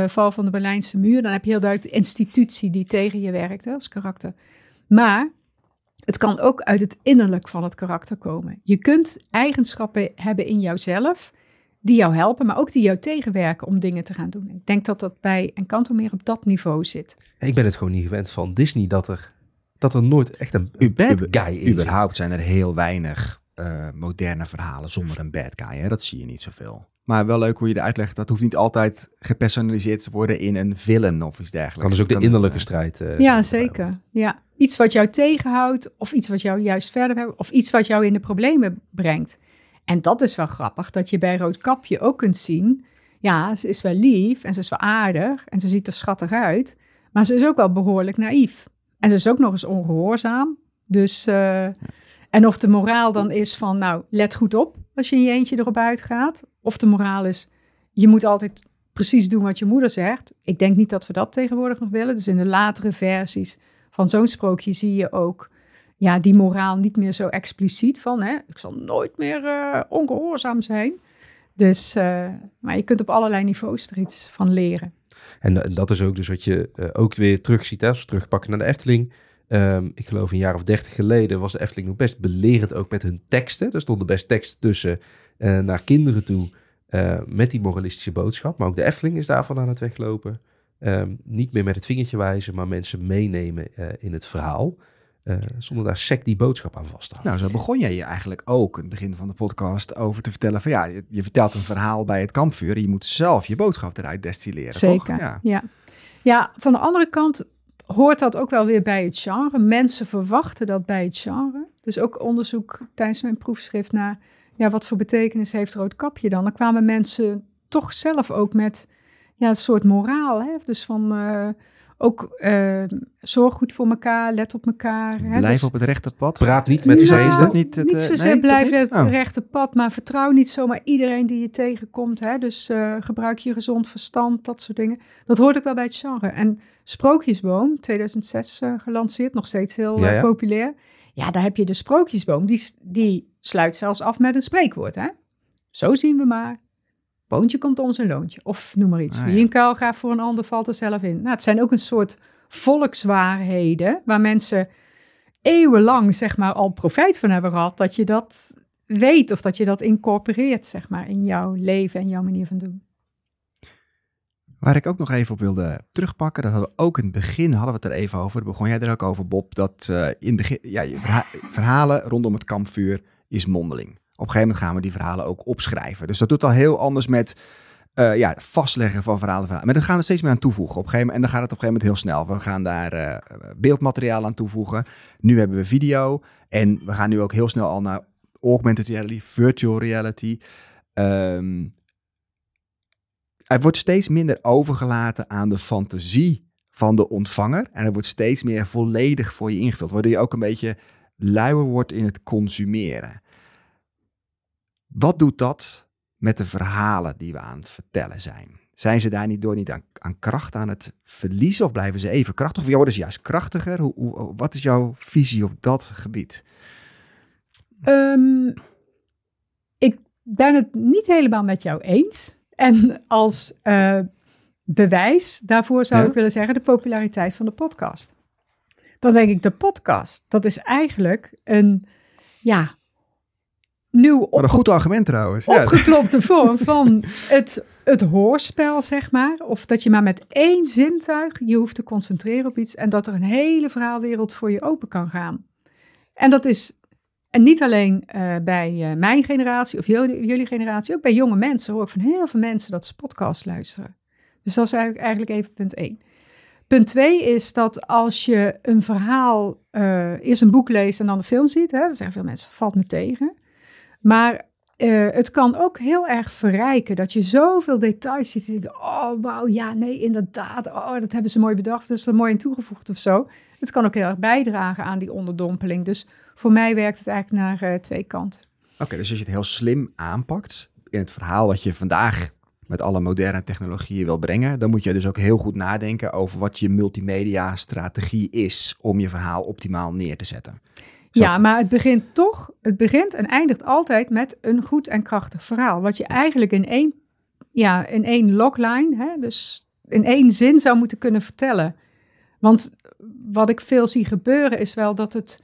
val van de Berlijnse muur. Dan heb je heel duidelijk de institutie die tegen je werkt als karakter. Maar het kan ook uit het innerlijk van het karakter komen. Je kunt eigenschappen hebben in jouzelf die jou helpen, maar ook die jou tegenwerken om dingen te gaan doen. Ik denk dat dat bij Encanto meer op dat niveau zit. Ik ben het gewoon niet gewend van Disney dat er, dat er nooit echt een U- bad guy in zit. Überhaupt zijn er heel weinig eh, moderne verhalen zonder een bad guy. Hè? Dat zie je niet zoveel. Maar wel leuk hoe je het uitlegt. Dat hoeft niet altijd gepersonaliseerd te worden in een villain of iets dergelijks. Kan dus ook de innerlijke eh, strijd. eh, Ja, zeker. Ja. Iets wat jou tegenhoudt, of iets wat jou juist verder hebt, of iets wat jou in de problemen brengt. En dat is wel grappig, dat je bij Roodkapje ook kunt zien. Ja, ze is wel lief en ze is wel aardig en ze ziet er schattig uit. Maar ze is ook wel behoorlijk naïef. En ze is ook nog eens ongehoorzaam. Dus, eh, en of de moraal dan is van, nou, let goed op als je in je eentje erop uitgaat. Of de moraal is, je moet altijd precies doen wat je moeder zegt. Ik denk niet dat we dat tegenwoordig nog willen. Dus in de latere versies van zo'n sprookje zie je ook ja, die moraal niet meer zo expliciet van, hè, ik zal nooit meer eh, ongehoorzaam zijn. Dus, eh, maar je kunt op allerlei niveaus er iets van leren. En eh, dat is ook dus wat je ook weer terugziet. Als we terugpakken naar de Efteling. Ehm, ik geloof een jaar of dertig geleden was de Efteling nog best belerend ook met hun teksten. Er stonden best teksten tussen naar kinderen toe met die moralistische boodschap. Maar ook de Efteling is daarvan aan het weglopen. Ehm, niet meer met het vingertje wijzen, maar mensen meenemen in het verhaal. Eh, zonder daar sec die boodschap aan vast te houden. Nou, zo begon jij je eigenlijk ook in het begin van de podcast over te vertellen van ja, je, je vertelt een verhaal bij het kampvuur en je moet zelf je boodschap eruit destilleren. Zeker, Toch? Ja. ja. Ja, van de andere kant hoort dat ook wel weer bij het genre. Mensen verwachten dat bij het genre. Dus ook onderzoek tijdens mijn proefschrift naar ja, wat voor betekenis heeft rood kapje dan. Dan kwamen mensen toch zelf ook met ja, een soort moraal. Hè? Dus van uh, ook uh, zorg goed voor elkaar, let op elkaar. Hè? Blijf dus, op het rechte pad. Praat niet met Nou, Is dat niet het, niet eh, zozeer nee, blijf niet? het Oh. rechte pad, maar vertrouw niet zomaar iedereen die je tegenkomt. Hè? Dus eh, gebruik je gezond verstand, dat soort dingen. Dat hoort ook wel bij het genre. En Sprookjesboom, 2006 eh, gelanceerd, nog steeds heel Ja, ja. populair. Ja, daar heb je de Sprookjesboom, die, die sluit zelfs af met een spreekwoord. Hè? Zo zien we maar. Boontje komt om zijn loontje. Of noem maar iets. Ah, Wie ja. een kuil gaat voor een ander valt er zelf in. Nou, het zijn ook een soort volkswaarheden waar mensen eeuwenlang zeg maar al profijt van hebben gehad. Dat je dat weet of dat je dat incorporeert zeg maar in jouw leven en jouw manier van doen. Waar ik ook nog even op wilde terugpakken, dat hadden we ook in het begin, hadden we het er even over, begon jij er ook over Bob, dat eh, in begin, ja, je verha- verhalen rondom het kampvuur is mondeling. Op een gegeven moment gaan we die verhalen ook opschrijven. Dus dat doet al heel anders met eh, ja, vastleggen van verhalen. verhalen. Maar dan gaan we steeds meer aan toevoegen. Op gegeven moment, en dan gaat het op een gegeven moment heel snel. We gaan daar eh, beeldmateriaal aan toevoegen. Nu hebben we video. En we gaan nu ook heel snel al naar augmented reality, virtual reality. Ehm, er wordt steeds minder overgelaten aan de fantasie van de ontvanger. En er wordt steeds meer volledig voor je ingevuld. Waardoor je ook een beetje luier wordt in het consumeren. Wat doet dat met de verhalen die we aan het vertellen zijn? Zijn ze daar niet door niet aan, aan kracht aan het verliezen? Of blijven ze even krachtig? Of worden ze juist krachtiger? Hoe, hoe, wat is jouw visie op dat gebied? Ehm, ik ben het niet helemaal met jou eens. En als eh, bewijs daarvoor zou Ja? ik willen zeggen de populariteit van de podcast. Dan denk ik, de podcast, dat is eigenlijk een, ja, nieuw Wat een goed argument trouwens. Ja. opgeklopte vorm van het, het hoorspel, zeg maar. Of dat je maar met één zintuig je hoeft te concentreren op iets en dat er een hele verhaalwereld voor je open kan gaan. En dat is en niet alleen eh, bij eh, mijn generatie of jullie, jullie generatie, ook bij jonge mensen hoor ik van heel veel mensen dat ze podcast luisteren. Dus dat is eigenlijk, eigenlijk even punt één. Punt twee is dat als je een verhaal, eh, eerst een boek leest en dan een film ziet, hè, dan zeggen veel mensen, valt me tegen. Maar eh, het kan ook heel erg verrijken dat je zoveel details ziet. Oh wauw, ja nee, inderdaad, oh dat hebben ze mooi bedacht, dus er mooi in toegevoegd of zo. Het kan ook heel erg bijdragen aan die onderdompeling. Dus voor mij werkt het eigenlijk naar eh, twee kanten. Oké, dus als je het heel slim aanpakt in het verhaal wat je vandaag met alle moderne technologieën wil brengen, dan moet je dus ook heel goed nadenken over wat je multimedia strategie is om je verhaal optimaal neer te zetten. Ja, maar het begint toch, het begint en eindigt altijd met een goed en krachtig verhaal. Wat je eigenlijk in één, ja, in één logline, hè, dus in één zin zou moeten kunnen vertellen. Want wat ik veel zie gebeuren is wel dat, het,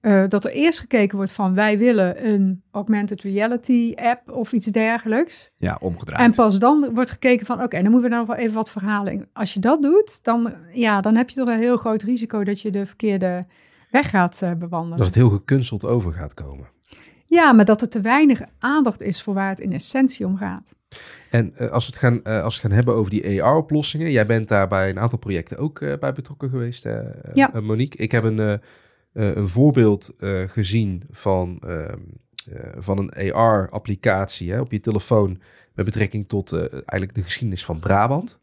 eh, dat er eerst gekeken wordt van wij willen een augmented reality app of iets dergelijks. Ja, omgedraaid. En pas dan wordt gekeken van, oké, dan moeten we nou wel even wat verhalen. Als je dat doet, dan, ja, dan heb je toch een heel groot risico dat je de verkeerde weg gaat eh, bewandelen. Dat het heel gekunsteld over gaat komen. Ja, maar dat er te weinig aandacht is voor waar het in essentie om gaat. En eh, als, we het gaan, eh, als we het gaan hebben over die AR-oplossingen. Jij bent daar bij een aantal projecten ook bij betrokken geweest, Ja. Monique. Ik heb een, een voorbeeld gezien van, ehm, eh, van een AR-applicatie op je telefoon. Met betrekking tot eigenlijk de geschiedenis van Brabant.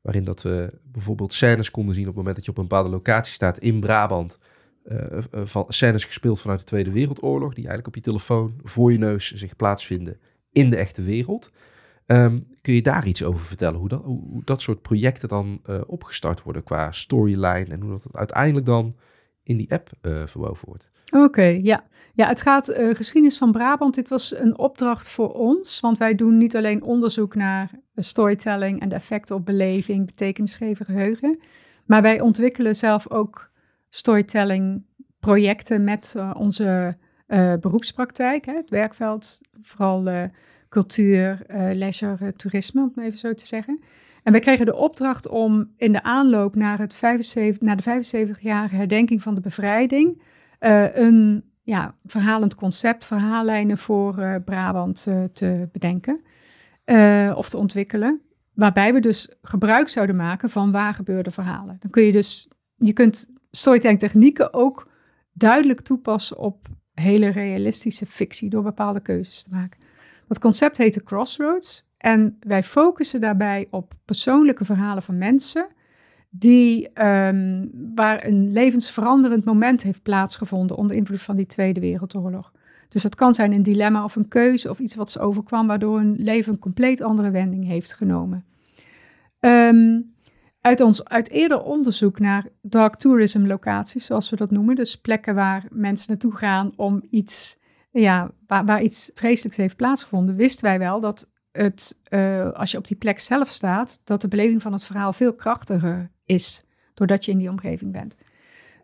Waarin dat we bijvoorbeeld scènes konden zien op het moment dat je op een bepaalde locatie staat in Brabant. Eh, eh, van scènes gespeeld vanuit de Tweede Wereldoorlog. Die eigenlijk op je telefoon voor je neus zich plaatsvinden in de echte wereld. Ehm, kun je daar iets over vertellen? Hoe dat, hoe, dat soort projecten dan eh, opgestart worden qua storyline en hoe dat uiteindelijk dan in die app eh, verwoven wordt? Oké, ja. Ja, het gaat geschiedenis van Brabant. Dit was een opdracht voor ons, want wij doen niet alleen onderzoek naar storytelling en de effecten op beleving, betekenisgevend geheugen, maar wij ontwikkelen zelf ook storytelling projecten met eh, onze eh, beroepspraktijk, hè, het werkveld, vooral eh, cultuur, leisure, toerisme, om het even zo te zeggen. En wij kregen de opdracht om in de aanloop naar, het 75, naar de 75-jarige herdenking van de bevrijding een ja, verhalend concept, verhaallijnen voor Brabant te bedenken of te ontwikkelen. waarbij we dus gebruik zouden maken van waar gebeurde verhalen. Dan kun je dus, je kunt storytelling technieken ook duidelijk toepassen op hele realistische fictie door bepaalde keuzes te maken. Dat concept heet de Crossroads en wij focussen daarbij op persoonlijke verhalen van mensen die, ehm, waar een levensveranderend moment heeft plaatsgevonden onder invloed van die Tweede Wereldoorlog. Dus dat kan zijn een dilemma of een keuze of iets wat ze overkwam, waardoor hun leven een compleet andere wending heeft genomen. Ehm, uit ons uit eerder onderzoek naar dark tourism locaties, zoals we dat noemen, dus plekken waar mensen naartoe gaan om iets, ja, waar, waar iets vreselijks heeft plaatsgevonden, wisten wij wel dat het, uh, als je op die plek zelf staat, dat de beleving van het verhaal veel krachtiger is, doordat je in die omgeving bent.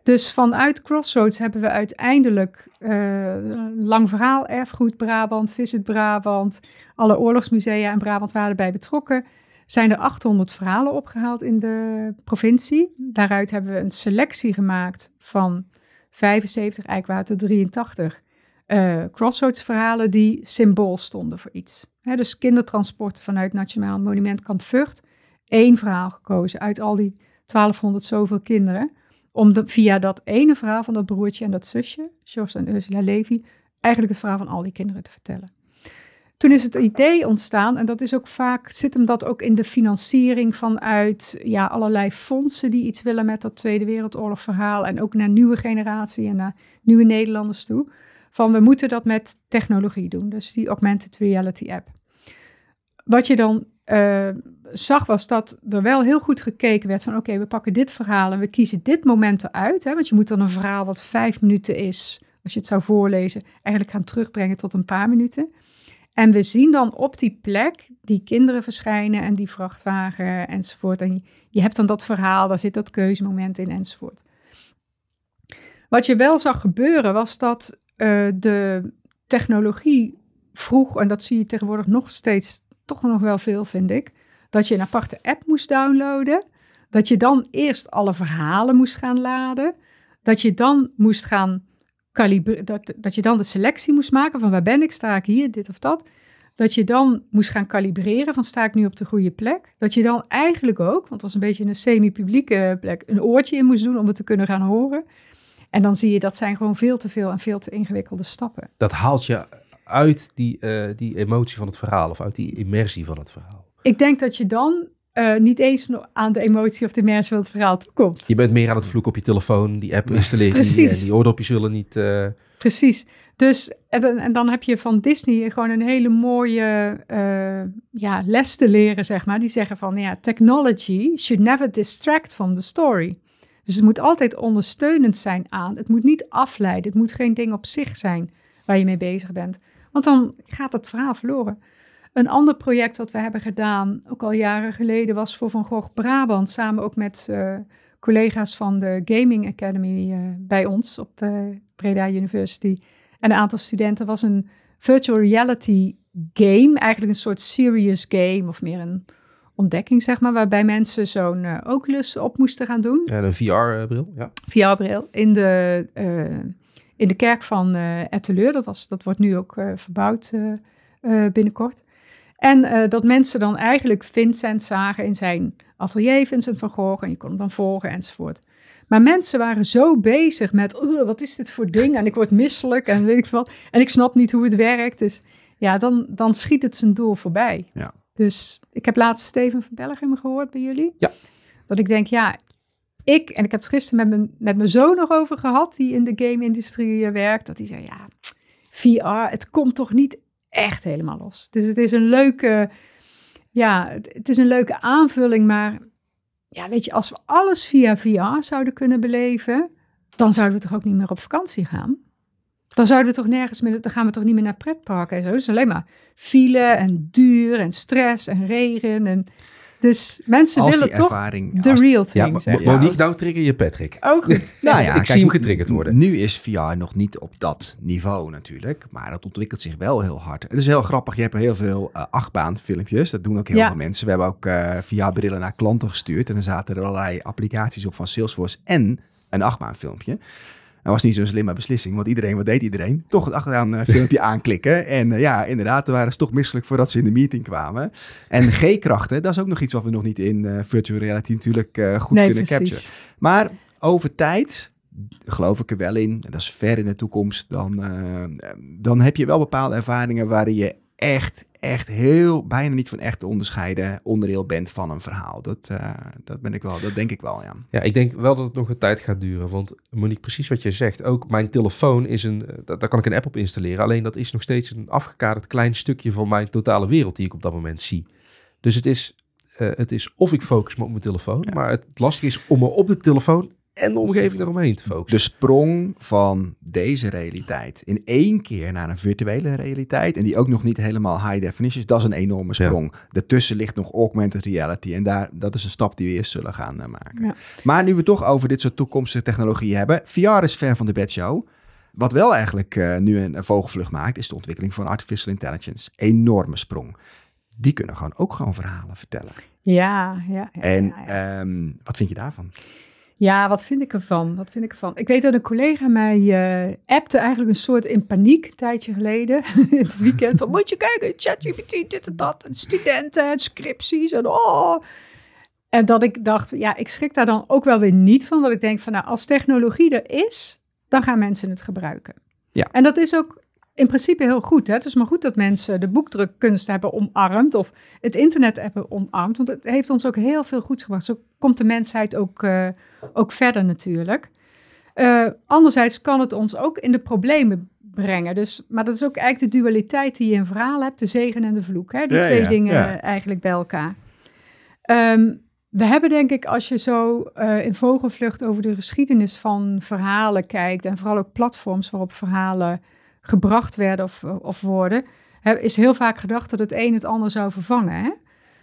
Dus vanuit Crossroads hebben we uiteindelijk uh, lang verhaal, erfgoed Brabant, Visit Brabant, alle oorlogsmusea in Brabant waren erbij betrokken. Zijn er 800 verhalen opgehaald in de provincie. Daaruit hebben we een selectie gemaakt van 75, eigenlijk 83 uh, Crossroads verhalen die symbool stonden voor iets. dus kindertransporten vanuit Nationaal Monument Kamp Vught. Eén verhaal gekozen uit al die 1200 zoveel kinderen om via dat ene verhaal van dat broertje en dat zusje, Jos en Ursula Levy, eigenlijk het verhaal van al die kinderen te vertellen. Toen is het idee ontstaan, en dat is ook vaak, zit hem dat ook in de financiering vanuit ja, allerlei fondsen die iets willen met dat Tweede Wereldoorlog verhaal. En ook naar nieuwe generatie en naar nieuwe Nederlanders toe. Van we moeten dat met technologie doen, dus die augmented reality app. Wat je dan uh, zag was dat er wel heel goed gekeken werd van oké, we pakken dit verhaal en we kiezen dit moment eruit. Hè, want je moet dan een verhaal wat vijf minuten is, als je het zou voorlezen, eigenlijk gaan terugbrengen tot een paar minuten. En we zien dan op die plek die kinderen verschijnen en die vrachtwagen enzovoort. En je hebt dan dat verhaal, daar zit dat keuzemoment in enzovoort. Wat je wel zag gebeuren was dat uh, de technologie vroeg, en dat zie je tegenwoordig nog steeds toch nog wel veel, vind ik. Dat je een aparte app moest downloaden. Dat je dan eerst alle verhalen moest gaan laden. Dat je dan moest gaan. Dat, dat je dan de selectie moest maken van waar ben ik, sta ik hier, dit of dat. Dat je dan moest gaan kalibreren van sta ik nu op de goede plek. Dat je dan eigenlijk ook, want het was een beetje een semi-publieke plek, een oortje in moest doen om het te kunnen gaan horen. En dan zie je dat zijn gewoon veel te veel en veel te ingewikkelde stappen. Dat haalt je uit die, uh, die emotie van het verhaal of uit die immersie van het verhaal? Ik denk dat je dan uh, niet eens aan de emotie of de immersie van het verhaal toekomt. Je bent meer aan het vloeken op je telefoon, die app installeren Precies. en die oordopjes zullen niet... Uh... Precies. Dus, en, en, dan heb je van Disney gewoon een hele mooie ja, les te leren, zeg maar. Die zeggen van, ja, technology should never distract from the story. Dus het moet altijd ondersteunend zijn aan. Het moet niet afleiden. Het moet geen ding op zich zijn waar je mee bezig bent. Want dan gaat het verhaal verloren. Een ander project wat we hebben gedaan, ook al jaren geleden, was voor Van Gogh Brabant. Samen ook met uh, collega's van de Gaming Academy uh, bij ons op uh, Breda University. En een aantal studenten was een virtual reality game. Eigenlijk een soort serious game of meer een ontdekking, zeg maar. Waarbij mensen zo'n Oculus op moesten gaan doen. Ja, een VR-bril. Ja. VR-bril in de in de kerk van uh, Etteleur. Dat, was, dat wordt nu ook verbouwd binnenkort. En dat mensen dan eigenlijk Vincent zagen in zijn atelier, Vincent van Gogh, en je kon hem dan volgen enzovoort. Maar mensen waren zo bezig met, wat is dit voor ding? En ik word misselijk en weet ik wat. En ik snap niet hoe het werkt. Dus ja, dan, dan schiet het zijn doel voorbij. Ja. Dus ik heb laatst Steven van Bellegem gehoord bij jullie. Ja. Dat ik denk, ja, ik, en ik heb het gisteren met mijn, met mijn zoon nog over gehad, die in de game-industrie eh, werkt, dat hij zei, ja, VR, het komt toch niet echt helemaal los. Dus het is een leuke, ja, het, is een leuke aanvulling, maar ja, weet je, als we alles via VR zouden kunnen beleven, dan zouden we toch ook niet meer op vakantie gaan? Dan zouden we toch nergens meer, dan gaan we toch niet meer naar pretparken en zo. Dus alleen maar file en duur en stress en regen en dus mensen willen toch ervaring, de real thing. Ja, Monique, nou trigger je Patrick. Oh, goed. nou ja, ik zie hem getriggerd worden. Nu is VR nog niet op dat niveau natuurlijk, maar dat ontwikkelt zich wel heel hard. Het is heel grappig, je hebt heel veel uh, achtbaanfilmpjes, dat doen ook heel veel mensen. We hebben ook uh, VR-brillen naar klanten gestuurd en er zaten er allerlei applicaties op van Salesforce en een achtbaanfilmpje. Dat was niet zo'n slimme beslissing, want iedereen, wat deed iedereen? Toch het achteraan uh, filmpje aanklikken. En uh, ja, inderdaad, waren ze toch misselijk voordat ze in de meeting kwamen. En G-krachten, dat is ook nog iets wat we nog niet in uh, virtual reality natuurlijk goed nee, kunnen precies. capturen. Maar over tijd geloof ik er wel in, en dat is ver in de toekomst, dan, dan heb je wel bepaalde ervaringen waarin je echt, echt heel, bijna niet van echt te onderscheiden onderdeel bent van een verhaal. Dat, uh, dat ben ik wel, dat denk ik wel, ja. Ja, ik denk wel dat het nog een tijd gaat duren. Want Monique, precies wat je zegt. Ook mijn telefoon is een, daar kan ik een app op installeren. Alleen dat is nog steeds een afgekaderd klein stukje van mijn totale wereld die ik op dat moment zie. Dus het is, uh, het is of ik focus me op mijn telefoon. Ja. Maar het lastige is om me op de telefoon en de omgeving eromheen te focussen. De sprong van deze realiteit in één keer naar een virtuele realiteit, en die ook nog niet helemaal high definition is, dat is een enorme sprong. Ja. Daartussen ligt nog augmented reality en daar, dat is een stap die we eerst zullen gaan uh, maken. Ja. Maar nu we toch over dit soort toekomstige technologie hebben, VR is ver van de bedshow. Wat wel eigenlijk uh, nu een, een vogelvlucht maakt, is de ontwikkeling van artificial intelligence. Enorme sprong. Die kunnen gewoon ook gewoon verhalen vertellen. Ja, ja. ja en ja, ja. Um, wat vind je daarvan? Ja, wat vind ik ervan? Wat vind ik ervan? Ik weet dat een collega mij uh, appte eigenlijk een soort in paniek een tijdje geleden. het weekend van, moet je kijken, ChatGPT, dit en dat. En studenten en scripties en oh. En dat ik dacht, ja, ik schrik daar dan ook wel weer niet van. Dat ik denk van, nou, als technologie er is, dan gaan mensen het gebruiken. Ja. En dat is ook in principe heel goed. Hè? Het is maar goed dat mensen de boekdrukkunst hebben omarmd of het internet hebben omarmd. Want het heeft ons ook heel veel goeds gebracht. Zo komt de mensheid ook, uh, ook verder natuurlijk. Uh, anderzijds kan het ons ook in de problemen brengen. Dus, maar dat is ook eigenlijk de dualiteit die je in verhaal hebt. De zegen en de vloek. Hè? Die Ja, twee ja, dingen ja. eigenlijk bij elkaar. Ehm, we hebben denk ik, als je zo uh, in vogelvlucht over de geschiedenis van verhalen kijkt... en vooral ook platforms waarop verhalen gebracht werden of, of worden, hè, is heel vaak gedacht dat het een het ander zou vervangen. Hè?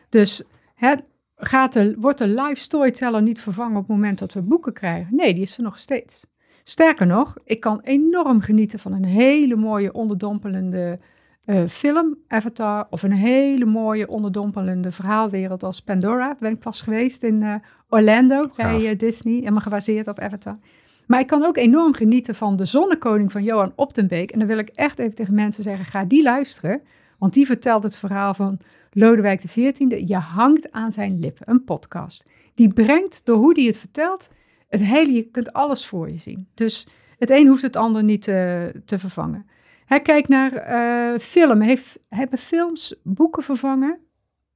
Dus hè, gaat de, wordt de live storyteller niet vervangen op het moment dat we boeken krijgen? Nee, die is er nog steeds. Sterker nog, ik kan enorm genieten van een hele mooie onderdompelende uh, film, Avatar, of een hele mooie onderdompelende verhaalwereld als Pandora. Ben ik pas geweest in uh, Orlando bij uh, Disney, helemaal gebaseerd op Avatar. Maar ik kan ook enorm genieten van de Zonnekoning van Johan Optenbeek. En dan wil ik echt even tegen mensen zeggen, ga die luisteren. Want die vertelt het verhaal van Lodewijk XIV. Je hangt aan zijn lippen, een podcast. Die brengt, door hoe die het vertelt, het hele, je kunt alles voor je zien. Dus het een hoeft het ander niet te, te vervangen. Hij kijkt naar uh, film. Heeft, hebben films boeken vervangen?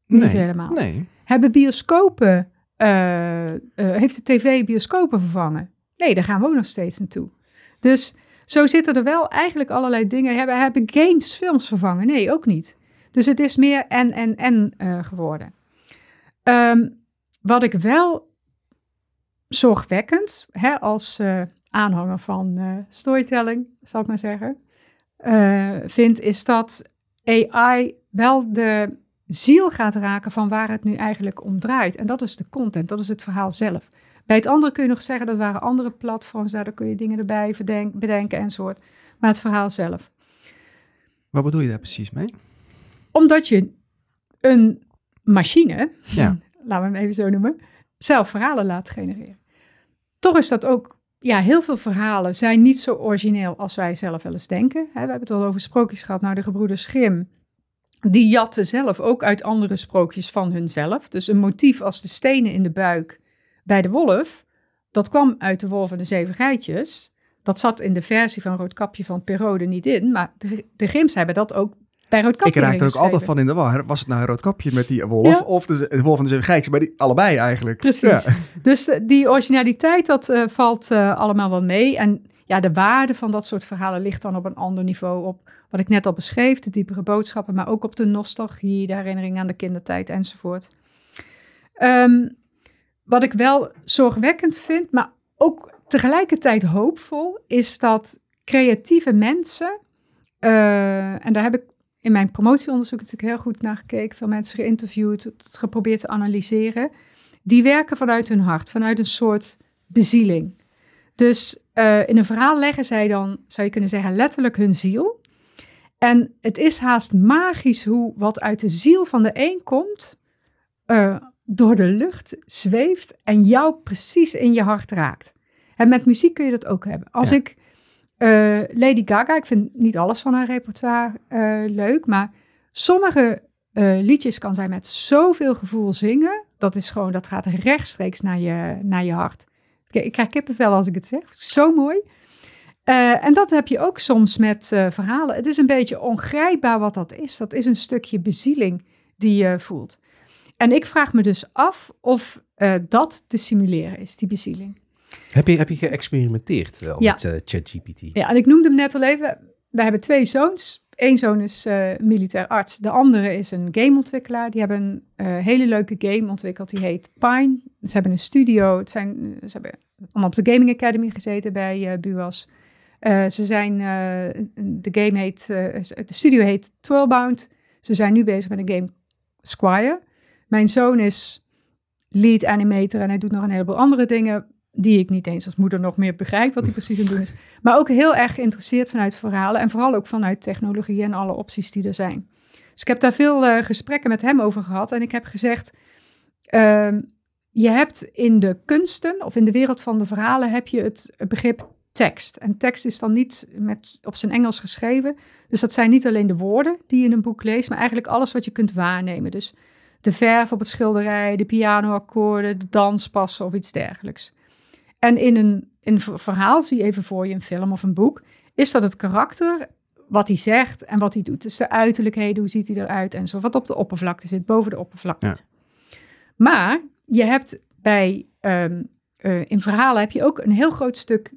Nee, niet helemaal. Nee. Hebben bioscopen, uh, uh, heeft de tv bioscopen vervangen? Nee, daar gaan we ook nog steeds naartoe. Dus zo zitten er wel eigenlijk allerlei dingen. Hebben, hebben games films vervangen? Nee, ook niet. Dus het is meer en, en, en uh, geworden. Um, wat ik wel zorgwekkend, hè, als uh, aanhanger van uh, storytelling, zal ik maar zeggen, vind, is dat AI wel de ziel gaat raken van waar het nu eigenlijk om draait. En dat is de content, dat is het verhaal zelf. Bij het andere kun je nog zeggen, dat waren andere platforms, daar kun je dingen erbij bedenken, bedenken enzovoort. Maar het verhaal zelf. Wat bedoel je daar precies mee? Omdat je een machine, ja. laten we hem even zo noemen, zelf verhalen laat genereren. Toch is dat ook, ja, heel veel verhalen zijn niet zo origineel als wij zelf wel eens denken. We hebben het al over sprookjes gehad, nou de gebroeders Grimm, die jatten zelf ook uit andere sprookjes van hunzelf. Dus een motief als de stenen in de buik bij de wolf, dat kwam uit de wolf en de zeven geitjes. Dat zat in de versie van Roodkapje van Perode niet in, maar de, de Grims hebben dat ook bij Roodkapje Ik raak er ook altijd van in de war. Was het nou Roodkapje met die wolf ja. of de, de, wolf en de zeven geitjes? Maar die allebei eigenlijk. Precies. Ja. Dus die originaliteit, dat uh, valt uh, allemaal wel mee. En ja, de waarde van dat soort verhalen ligt dan op een ander niveau. Op wat ik net al beschreef, de diepere boodschappen, maar ook op de nostalgie, de herinnering aan de kindertijd enzovoort. Um, wat ik wel zorgwekkend vind, maar ook tegelijkertijd hoopvol, is dat creatieve mensen, uh, en daar heb ik in mijn promotieonderzoek natuurlijk heel goed naar gekeken, veel mensen geïnterviewd, geprobeerd te analyseren, die werken vanuit hun hart, vanuit een soort bezieling. Dus uh, in een verhaal leggen zij dan, zou je kunnen zeggen, letterlijk hun ziel. En het is haast magisch hoe wat uit de ziel van de een komt, uh, door de lucht zweeft en jou precies in je hart raakt. En met muziek kun je dat ook hebben. Als Ja. ik eh, Lady Gaga, ik vind niet alles van haar repertoire eh, leuk, maar sommige eh, liedjes kan zij met zoveel gevoel zingen. Dat is gewoon, dat gaat rechtstreeks naar je, naar je hart. Ik, ik krijg kippenvel als ik het zeg. Zo mooi. En dat heb je ook soms met verhalen. Het is een beetje ongrijpbaar wat dat is. Dat is een stukje bezieling die je voelt. En ik vraag me dus af of eh, dat te simuleren is, die bezieling. Heb je, heb je geëxperimenteerd wel Ja. met eh, ChatGPT? Ja, en ik noemde hem net al even. We hebben twee zoons. Eén zoon is eh, militair arts. De andere is een gameontwikkelaar. Die hebben een hele leuke game ontwikkeld. Die heet Pine. Ze hebben een studio. Het zijn, ze hebben allemaal op de Gaming Academy gezeten bij Buas. Ze zijn, de game heet, de studio heet Twirlbound. Ze zijn nu bezig met een game Squire. Mijn zoon is lead animator en hij doet nog een heleboel andere dingen die ik niet eens als moeder nog meer begrijp wat hij precies aan het doen is. Maar ook heel erg geïnteresseerd vanuit verhalen en vooral ook vanuit technologie en alle opties die er zijn. Dus ik heb daar veel eh, gesprekken met hem over gehad en ik heb gezegd, ehm, je hebt in de kunsten of in de wereld van de verhalen heb je het begrip tekst. En tekst is dan niet met, op zijn Engels geschreven. Dus dat zijn niet alleen de woorden die je in een boek leest, maar eigenlijk alles wat je kunt waarnemen. Dus de verf op het schilderij, de pianoakkoorden, de danspassen of iets dergelijks. En in een, in een ver- verhaal, zie je even voor je een film of een boek, is dat het karakter, wat hij zegt en wat hij doet. Dus de uiterlijkheden, hoe ziet hij eruit en zo, wat op de oppervlakte zit, boven de oppervlakte. Ja. Maar je hebt bij, ehm, eh, in verhalen heb je ook een heel groot stuk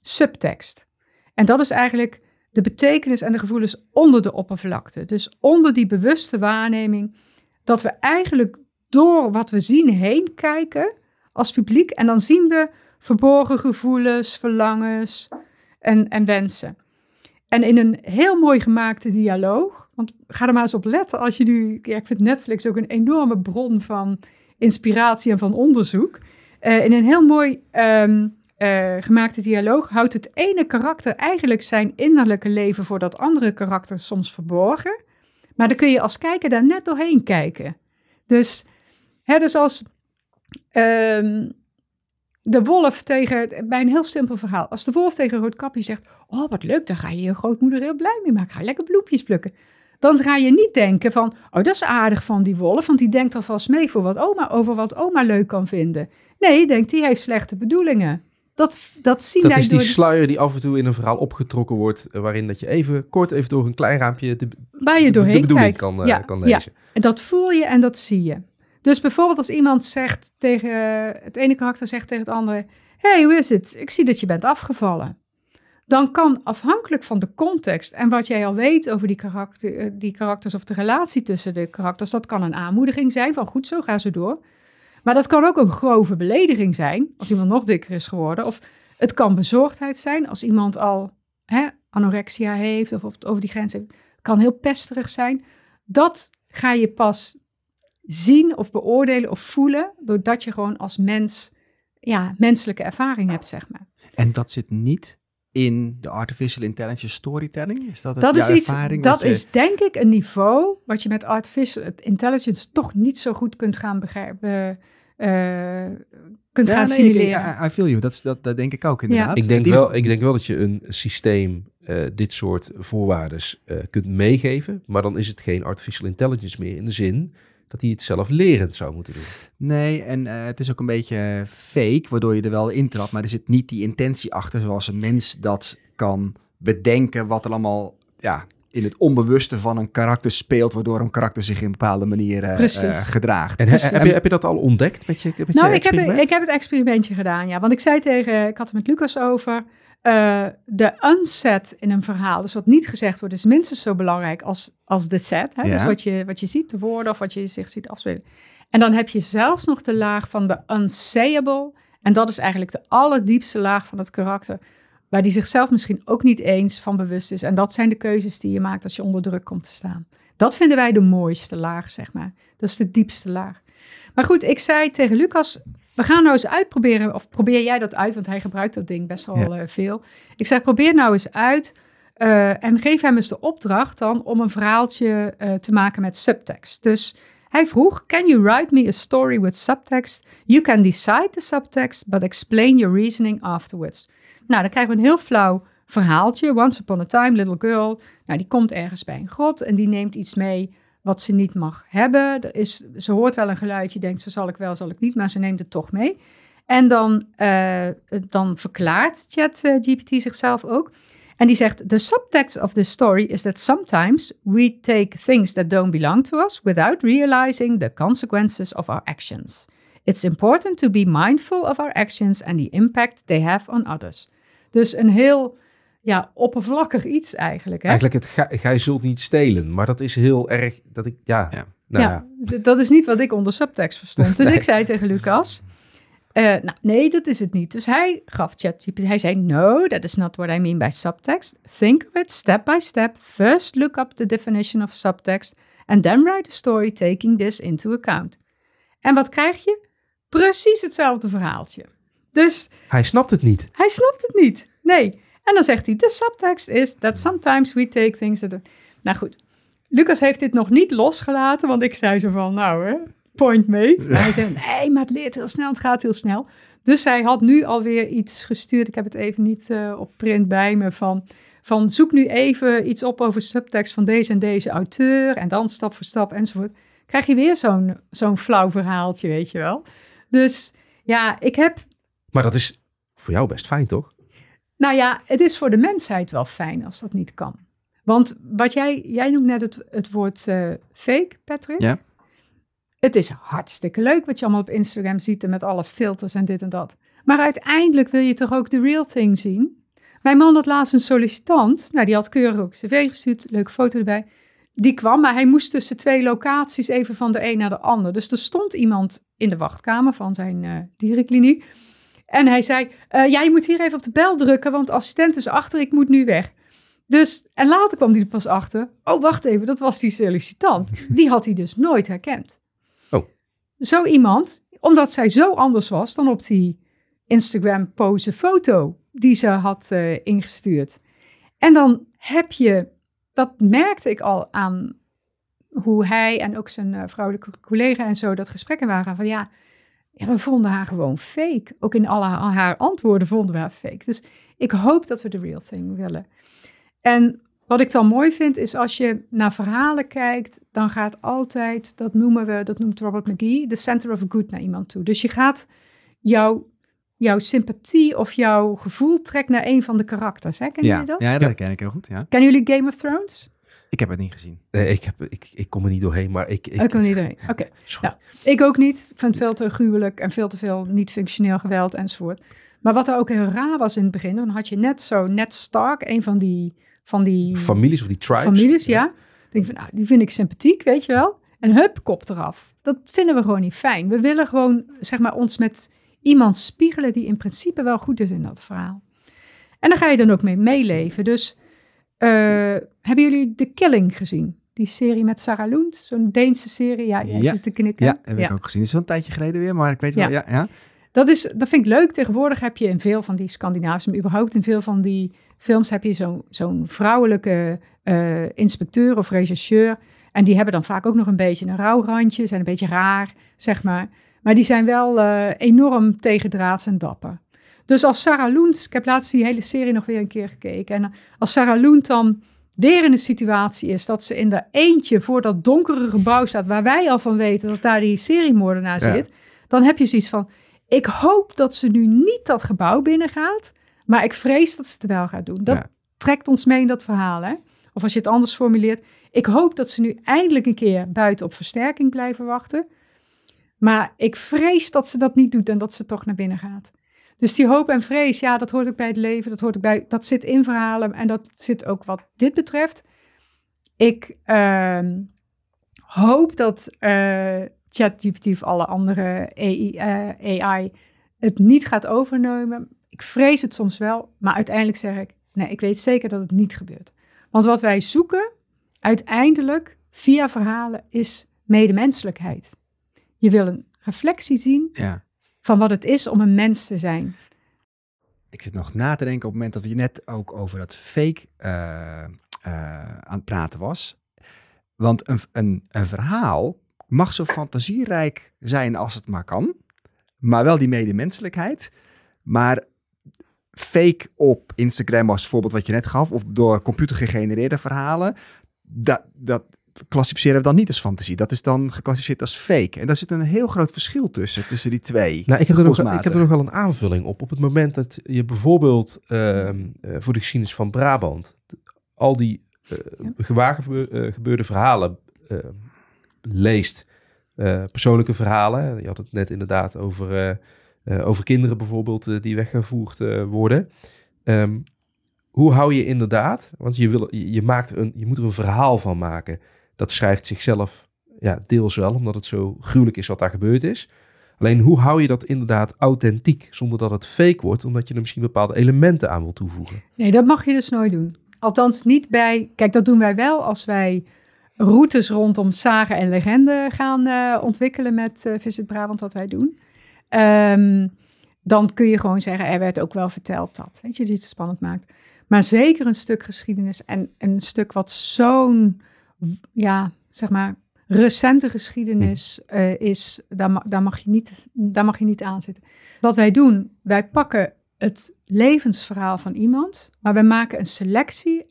subtekst. En dat is eigenlijk de betekenis en de gevoelens onder de oppervlakte. Dus onder die bewuste waarneming, dat we eigenlijk door wat we zien heen kijken als publiek. En dan zien we verborgen gevoelens, verlangens en, en wensen. En in een heel mooi gemaakte dialoog, want ga er maar eens op letten als je nu, ik vind Netflix ook een enorme bron van inspiratie en van onderzoek. Eh, in een heel mooi ehm, eh, gemaakte dialoog houdt het ene karakter eigenlijk zijn innerlijke leven voor dat andere karakter soms verborgen. Maar dan kun je als kijker daar net doorheen kijken. Dus, hè, dus als ehm, de wolf tegen, bij een heel simpel verhaal, als de wolf tegen Roodkapje zegt, oh wat leuk, dan ga je je grootmoeder heel blij mee maken, ga lekker bloempjes plukken. Dan ga je niet denken van, oh dat is aardig van die wolf, want die denkt alvast mee voor wat oma, over wat oma leuk kan vinden. Nee, denkt die heeft slechte bedoelingen. Dat, dat zien Dat wij is die door sluier die af en toe in een verhaal opgetrokken wordt, eh, waarin dat je even kort even door een klein raampje de, waar je de- doorheen de bedoeling kijkt. kan, eh, ja, kan ja. lezen. En dat voel je en dat zie je. Dus bijvoorbeeld als iemand zegt tegen het ene karakter zegt tegen het andere: hey, hoe is het? Ik zie dat je bent afgevallen. Dan kan afhankelijk van de context en wat jij al weet over die, karakter, eh, die karakters of de relatie tussen de karakters, dat kan een aanmoediging zijn van goed zo, ga zo door. Maar dat kan ook een grove belediging zijn als iemand nog dikker is geworden. Of het kan bezorgdheid zijn als iemand al hè, anorexia heeft of over die grens heeft. Het kan heel pesterig zijn. Dat ga je pas zien of beoordelen of voelen doordat je gewoon als mens ja, menselijke ervaring hebt, zeg maar. En dat zit niet in de artificial intelligence storytelling? Is dat, het, Dat is iets, ervaring? dat je- is denk ik een niveau wat je met artificial intelligence toch niet zo goed kunt gaan begrijpen, eh, kunt Ja, gaan nee, simuleren. ik- I, I feel you. Dat, is- dat, dat denk ik ook inderdaad. Ik denk, Die- wel, ik denk wel dat je een systeem eh, dit soort voorwaarden eh, kunt meegeven, maar dan is het geen artificial intelligence meer in de zin dat hij het zelf lerend zou moeten doen. Nee, en eh, het is ook een beetje fake, waardoor je er wel intrapt. Maar er zit niet die intentie achter, zoals een mens dat kan bedenken, wat er allemaal ja, in het onbewuste van een karakter speelt, waardoor een karakter zich in een bepaalde manier eh, Precies. eh, gedraagt. En Precies. heb, je, heb je dat al ontdekt met je, met Nou, je ik heb, ik heb het experimentje gedaan, ja. Want ik zei tegen, ik had het met Lucas over, eh, de unset in een verhaal, dus wat niet gezegd wordt, is minstens zo belangrijk als, als de set. Hè? Ja. Dus wat je, wat je ziet, de woorden of wat je zich ziet afspelen. En dan heb je zelfs nog de laag van de unsayable. En dat is eigenlijk de allerdiepste laag van het karakter, waar die zichzelf misschien ook niet eens van bewust is. En dat zijn de keuzes die je maakt als je onder druk komt te staan. Dat vinden wij de mooiste laag, zeg maar. Dat is de diepste laag. Maar goed, ik zei tegen Lucas, we gaan nou eens uitproberen, of probeer jij dat uit, want hij gebruikt dat ding best wel Ja. eh, veel. Ik zei, probeer nou eens uit eh, en geef hem eens de opdracht dan om een verhaaltje eh, te maken met subtekst. Dus Hij vroeg: Can you write me a story with subtext? You can decide the subtext, but explain your reasoning afterwards. Nou, dan krijgen we een heel flauw verhaaltje. Once upon a time, little girl. Nou, die komt ergens bij een grot en die neemt iets mee wat ze niet mag hebben. Er is, ze hoort wel een geluidje, denkt ze zal ik wel, zal ik niet, maar ze neemt het toch mee. En dan, uh, dan verklaart ChatGPT uh, zichzelf ook. En die zegt: The subtext of this story is that sometimes we take things that don't belong to us without realizing the consequences of our actions. It's important to be mindful of our actions and the impact they have on others. Dus een heel ja, oppervlakkig iets eigenlijk. Hè? Eigenlijk het gij zult niet stelen, maar dat is heel erg dat ik ja. Ja, nou ja, ja. dat is niet wat ik onder subtekst verstond. Dus nee. ik zei tegen Lucas. Uh, nou, nee, dat is het niet. Dus hij gaf ChatGPT, hij zei, no, that is not what I mean by subtext. Think of it step by step. First look up the definition of subtext and then write a story taking this into account. En wat krijg je? Precies hetzelfde verhaaltje. Dus... Hij snapt het niet. Hij snapt het niet, nee. En dan zegt hij, the subtext is that sometimes we take things that... Nou goed, Lucas heeft dit nog niet losgelaten, want ik zei zo van, nou hè, point made. Ja. Hij zei, nee, maar het leert heel snel, het gaat heel snel. Dus hij had nu alweer iets gestuurd, ik heb het even niet uh, op print bij me, van, van zoek nu even iets op over subtext van deze en deze auteur, en dan stap voor stap enzovoort. Krijg je weer zo'n zo'n flauw verhaaltje, weet je wel. Dus ja, ik heb... Maar dat is voor jou best fijn, toch? Nou ja, het is voor de mensheid wel fijn als dat niet kan. Want wat jij, jij noemt net het, het woord uh, fake, Patrick. Ja. Het is hartstikke leuk wat je allemaal op Instagram ziet en met alle filters en dit en dat. Maar uiteindelijk wil je toch ook de real thing zien? Mijn man had laatst een sollicitant, nou die had keurig ook cv gestuurd, leuke foto erbij. Die kwam, maar hij moest tussen twee locaties even van de een naar de ander. Dus er stond iemand in de wachtkamer van zijn uh, dierenkliniek. En hij zei, uh, ja, je moet hier even op de bel drukken, want de assistent is achter, ik moet nu weg. Dus, en later kwam hij er pas achter, oh, wacht even, dat was die sollicitant. Die had hij dus nooit herkend. Oh. Zo iemand, omdat zij zo anders was dan op die Instagram pose foto die ze had uh, ingestuurd. En dan heb je, dat merkte ik al aan hoe hij en ook zijn uh, vrouwelijke collega en zo dat gesprekken waren van ja, ja, we vonden haar gewoon fake. Ook in alle haar antwoorden vonden we haar fake. Dus ik hoop dat we de real thing willen. En wat ik dan mooi vind, is als je naar verhalen kijkt, dan gaat altijd, dat noemen we, dat noemt Robert McGee, de center of good naar iemand toe. Dus je gaat jouw, jouw sympathie of jouw gevoel trekt naar een van de karakters. Hè? Ken ja. jullie dat? Ja, dat ken ik heel goed. Ja. Kennen jullie Game of Thrones? Ik heb het niet gezien. Nee, ik, heb, ik, ik kom er niet doorheen, maar ik... Ik, ik kom er niet doorheen, oké. Okay. Nou, ik ook niet. Ik vind het veel te gruwelijk en veel te veel niet-functioneel geweld enzovoort. Maar wat er ook heel raar was in het begin, dan had je net zo Ned Stark, een van die... Van die families of die tribes. Families, ja. ja. Denk van, nou, die vind ik sympathiek, weet je wel. En hup, kop eraf. Dat vinden we gewoon niet fijn. We willen gewoon, zeg maar, ons met iemand spiegelen die in principe wel goed is in dat verhaal. En daar ga je dan ook mee meeleven. Dus hebben jullie The Killing gezien? Die serie met Sarah Lund, zo'n Deense serie. Ja, jij ja. zit te knikken. Ja, heb ja. ik ook gezien. Het is wel een tijdje geleden weer, maar ik weet wel, ja. ja, Dat, is, dat vind ik leuk. Tegenwoordig heb je in veel van die Scandinavische, maar überhaupt in veel van die films heb je zo'n zo'n vrouwelijke uh, inspecteur of rechercheur. En die hebben dan vaak ook nog een beetje een rouwrandje, zijn een beetje raar, zeg maar. Maar die zijn wel uh, enorm tegendraads en dapper. Dus als Sarah Loent, ik heb laatst die hele serie nog weer een keer gekeken. En als Sarah Loent dan weer in een situatie is dat ze in de eentje voor dat donkere gebouw staat, waar wij al van weten dat daar die seriemoordenaar ja. zit, dan heb je zoiets van: ik hoop dat ze nu niet dat gebouw binnengaat, maar ik vrees dat ze het wel gaat doen. Dat ja. trekt ons mee in dat verhaal, hè? Of als je het anders formuleert, ik hoop dat ze nu eindelijk een keer buiten op versterking blijven wachten. Maar ik vrees dat ze dat niet doet en dat ze toch naar binnen gaat. Dus die hoop en vrees, ja, dat hoort ook bij het leven. Dat, hoort ook bij, dat zit in verhalen en dat zit ook wat dit betreft. Ik uh, hoop dat uh, ChatGPT of alle andere AI, uh, AI het niet gaat overnemen. Ik vrees het soms wel, maar uiteindelijk zeg ik, nee, ik weet zeker dat het niet gebeurt. Want wat wij zoeken, uiteindelijk, via verhalen, is medemenselijkheid. Je wil een reflectie zien ja van wat het is om een mens te zijn. Ik zit nog na te denken op het moment dat je net ook over dat fake uh, uh, aan het praten was. Want een, een, een verhaal mag zo fantasierijk zijn als het maar kan. Maar wel die medemenselijkheid. Maar fake op Instagram als voorbeeld wat je net gaf. Of door computer gegenereerde verhalen. Dat, dat klassificeren we dan niet als fantasie. Dat is dan geclassificeerd als fake. En daar zit een heel groot verschil tussen, tussen die twee. Nou, ik heb, er nog, ik heb er nog wel een aanvulling op. Op het moment dat je bijvoorbeeld ehm, eh, voor de geschiedenis van Brabant... al die uh, gebeurde verhalen leest uh, persoonlijke verhalen. Je had het net inderdaad over, uh, over kinderen bijvoorbeeld die weggevoerd worden. Um, hoe hou je inderdaad, want je, wil, je, maakt een, je moet er een verhaal van maken. Dat schrijft zichzelf ja, deels wel, omdat het zo gruwelijk is wat daar gebeurd is. Alleen hoe hou je dat inderdaad authentiek, zonder dat het fake wordt, omdat je er misschien bepaalde elementen aan wil toevoegen? Nee, dat mag je dus nooit doen. Althans niet bij, kijk dat doen wij wel als wij routes rondom zagen en legende gaan uh, ontwikkelen met uh, Visit Brabant, wat wij doen. Um, dan kun je gewoon zeggen, er werd ook wel verteld dat. Weet je, die het spannend maakt. Maar zeker een stuk geschiedenis en een stuk wat zo'n, ja, zeg maar, recente geschiedenis uh, is, daar, daar, mag je niet, daar mag je niet aan zitten. Wat wij doen, wij pakken het levensverhaal van iemand, maar wij maken een selectie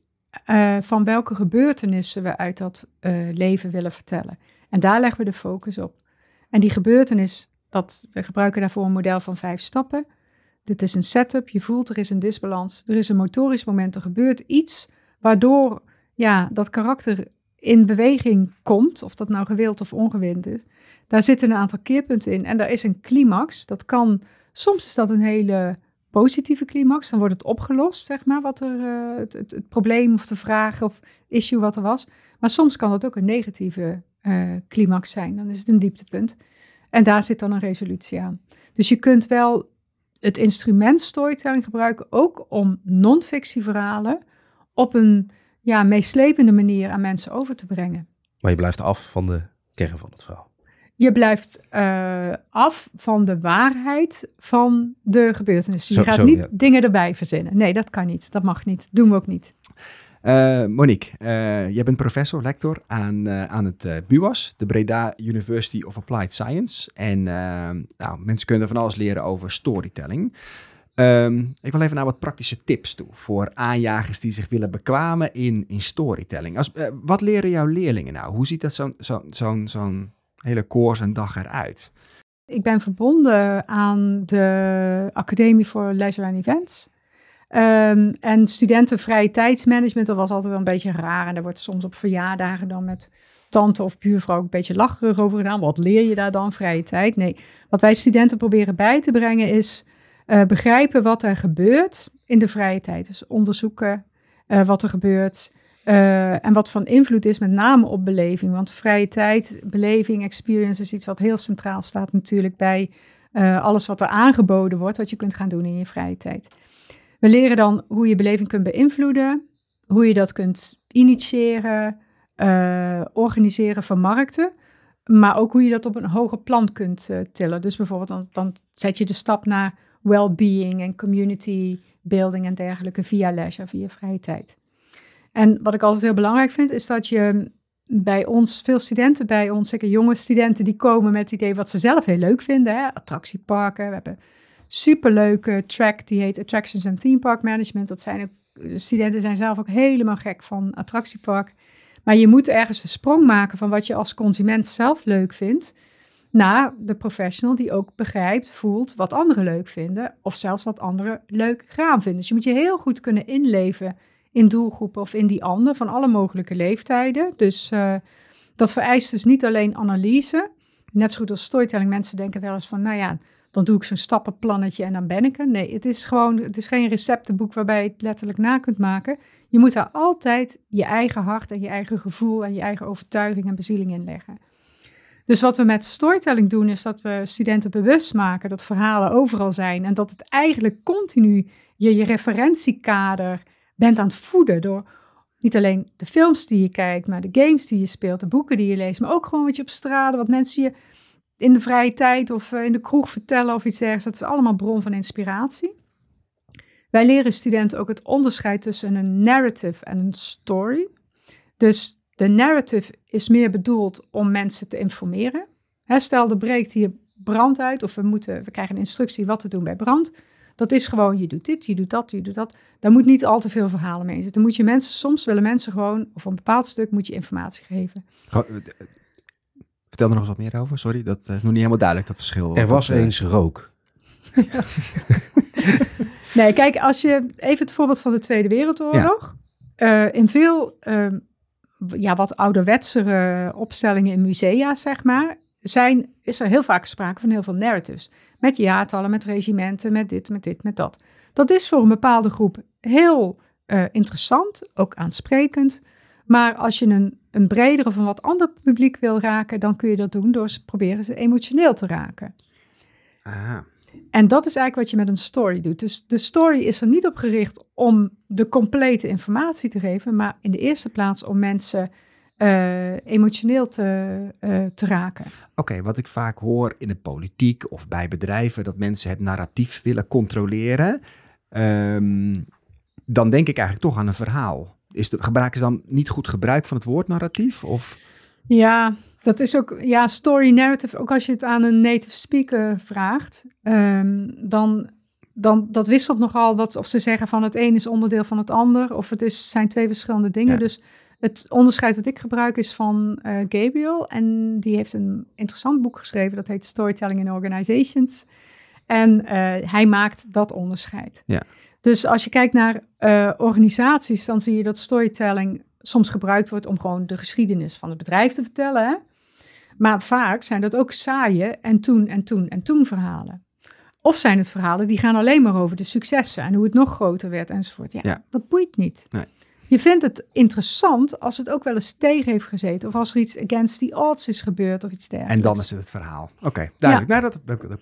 uh, van welke gebeurtenissen we uit dat uh, leven willen vertellen. En daar leggen we de focus op. En die gebeurtenis, dat, we gebruiken daarvoor een model van vijf stappen. Dit is een setup, je voelt er is een disbalans, er is een motorisch moment, er gebeurt iets waardoor ja, dat karakter in beweging komt, of dat nou gewild of ongewild is. Daar zitten een aantal keerpunten in en daar is een climax. Dat kan, soms is dat een hele positieve climax, dan wordt het opgelost, zeg maar, wat er, uh, het, het, probleem of de vraag of issue wat er was. Maar soms kan het ook een negatieve uh, climax zijn, dan is het een dieptepunt. En daar zit dan een resolutie aan. Dus je kunt wel het instrument storytelling gebruiken, ook om non-fictieverhalen op een ja, meeslepende manier aan mensen over te brengen. Maar je blijft af van de kern van het verhaal. Je blijft uh, af van de waarheid van de gebeurtenissen. Je gaat zo, niet ja. dingen erbij verzinnen. Nee, dat kan niet. Dat mag niet. Doen we ook niet. Uh, Monique, uh, jij bent professor, lector aan, uh, aan het BUAS, de Breda University of Applied Science. En nou, mensen kunnen van alles leren over storytelling. Um, ik wil even naar wat praktische tips toe voor aanjagers die zich willen bekwamen in, in storytelling. Als, wat leren jouw leerlingen nou? Hoe ziet dat zo'n zo, zo, hele koers en dag eruit? Ik ben verbonden aan de Academie voor Leisure and Events. Um, en studenten vrije tijdsmanagement, dat was altijd wel een beetje raar. En daar wordt soms op verjaardagen dan met tante of buurvrouw ook een beetje lacherig over gedaan. Wat leer je daar dan, vrije tijd? Nee, wat wij studenten proberen bij te brengen is uh, begrijpen wat er gebeurt in de vrije tijd. Dus onderzoeken uh, wat er gebeurt, uh, en wat van invloed is met name op beleving. Want vrije tijd, beleving, experience is iets wat heel centraal staat natuurlijk bij alles wat er aangeboden wordt, wat je kunt gaan doen in je vrije tijd. We leren dan hoe je beleving kunt beïnvloeden, hoe je dat kunt initiëren, organiseren, vermarkten. Maar ook hoe je dat op een hoger plan kunt tillen. Dus bijvoorbeeld dan, dan zet je de stap naar well-being en community building en dergelijke via leisure, via vrije tijd. En wat ik altijd heel belangrijk vind, is dat je bij ons, veel studenten bij ons, zeker jonge studenten, die komen met het idee wat ze zelf heel leuk vinden. Hè? Attractieparken. We hebben superleuke track, die heet Attractions and Theme Park Management. Dat zijn ook, de studenten zijn zelf ook helemaal gek van attractiepark. Maar je moet ergens de sprong maken van wat je als consument zelf leuk vindt, naar de professional die ook begrijpt, voelt wat anderen leuk vinden, of zelfs wat anderen leuk gaan vinden. Dus je moet je heel goed kunnen inleven in doelgroepen of in die ander van alle mogelijke leeftijden. Dus uh, dat vereist dus niet alleen analyse. Net zo goed als storytelling. Mensen denken wel eens van, nou ja, dan doe ik zo'n stappenplannetje en dan ben ik er. Nee, het is gewoon, het is geen receptenboek waarbij je het letterlijk na kunt maken. Je moet daar altijd je eigen hart en je eigen gevoel en je eigen overtuiging en bezieling in leggen. Dus wat we met storytelling doen, is dat we studenten bewust maken dat verhalen overal zijn en dat het eigenlijk continu je, je referentiekader bent aan het voeden door niet alleen de films die je kijkt, maar de games die je speelt, de boeken die je leest, maar ook gewoon wat je op straat, wat mensen je in de vrije tijd of eh, in de kroeg vertellen of iets dergelijks. Dat is allemaal bron van inspiratie. Wij leren studenten ook het onderscheid tussen een narrative en een story. Dus de narrative is meer bedoeld om mensen te informeren. Hè, stel, er breekt hier brand uit of we, moeten, we krijgen een instructie wat te doen bij brand. Dat is gewoon, je doet dit, je doet dat, je doet dat. Daar moet niet al te veel verhalen mee zitten. Dan moet je mensen, soms willen mensen gewoon, of een bepaald stuk moet je informatie geven. Go- eh, eh, Vertel er nog eens wat meer over. Sorry, dat is nog niet helemaal duidelijk, dat verschil. Er was Dat, eh, eens rook. Nee, kijk, als je even het voorbeeld van de Tweede Wereldoorlog. Eh, in veel ehm, ja, wat ouderwetsere opstellingen in musea, zeg maar, zijn, is er heel vaak sprake van heel veel narratives. Met jaartallen, met regimenten, met dit, met dit, met dat. Dat is voor een bepaalde groep heel eh, interessant, ook aansprekend. Maar als je een, een breder of een wat ander publiek wil raken, dan kun je dat doen door ze proberen ze emotioneel te raken. aha. En dat is eigenlijk wat je met een story doet. Dus de story is er niet op gericht om de complete informatie te geven, maar in de eerste plaats om mensen eh, emotioneel te, eh, te raken. Oké, wat ik vaak hoor in de politiek of bij bedrijven, dat mensen het narratief willen controleren, ehm, dan denk ik eigenlijk toch aan een verhaal. Is de, gebruiken ze dan niet goed gebruik van het woord narratief? Of, Ja, dat is ook, ja, story narrative, ook als je het aan een native speaker vraagt, ehm, dan, dan dat wisselt nogal wat, of ze zeggen van het een is onderdeel van het ander, of het is, zijn twee verschillende dingen. Ja. Dus het onderscheid wat ik gebruik is van eh, Gabriel, en die heeft een interessant boek geschreven, dat heet Storytelling in Organizations. En eh, hij maakt dat onderscheid. Ja. Dus als je kijkt naar eh, organisaties, dan zie je dat storytelling soms gebruikt wordt om gewoon de geschiedenis van het bedrijf te vertellen. Hè? Maar vaak zijn dat ook saaie en toen en toen en toen verhalen. Of zijn het verhalen die gaan alleen maar over de successen en hoe het nog groter werd enzovoort. Ja, Ja. dat boeit niet. Nee. Je vindt het interessant als het ook wel eens tegen heeft gezeten. Of als er iets against the odds is gebeurd of iets dergelijks. en dan is het het verhaal. Oké, duidelijk. Nou, dat, dat, dat-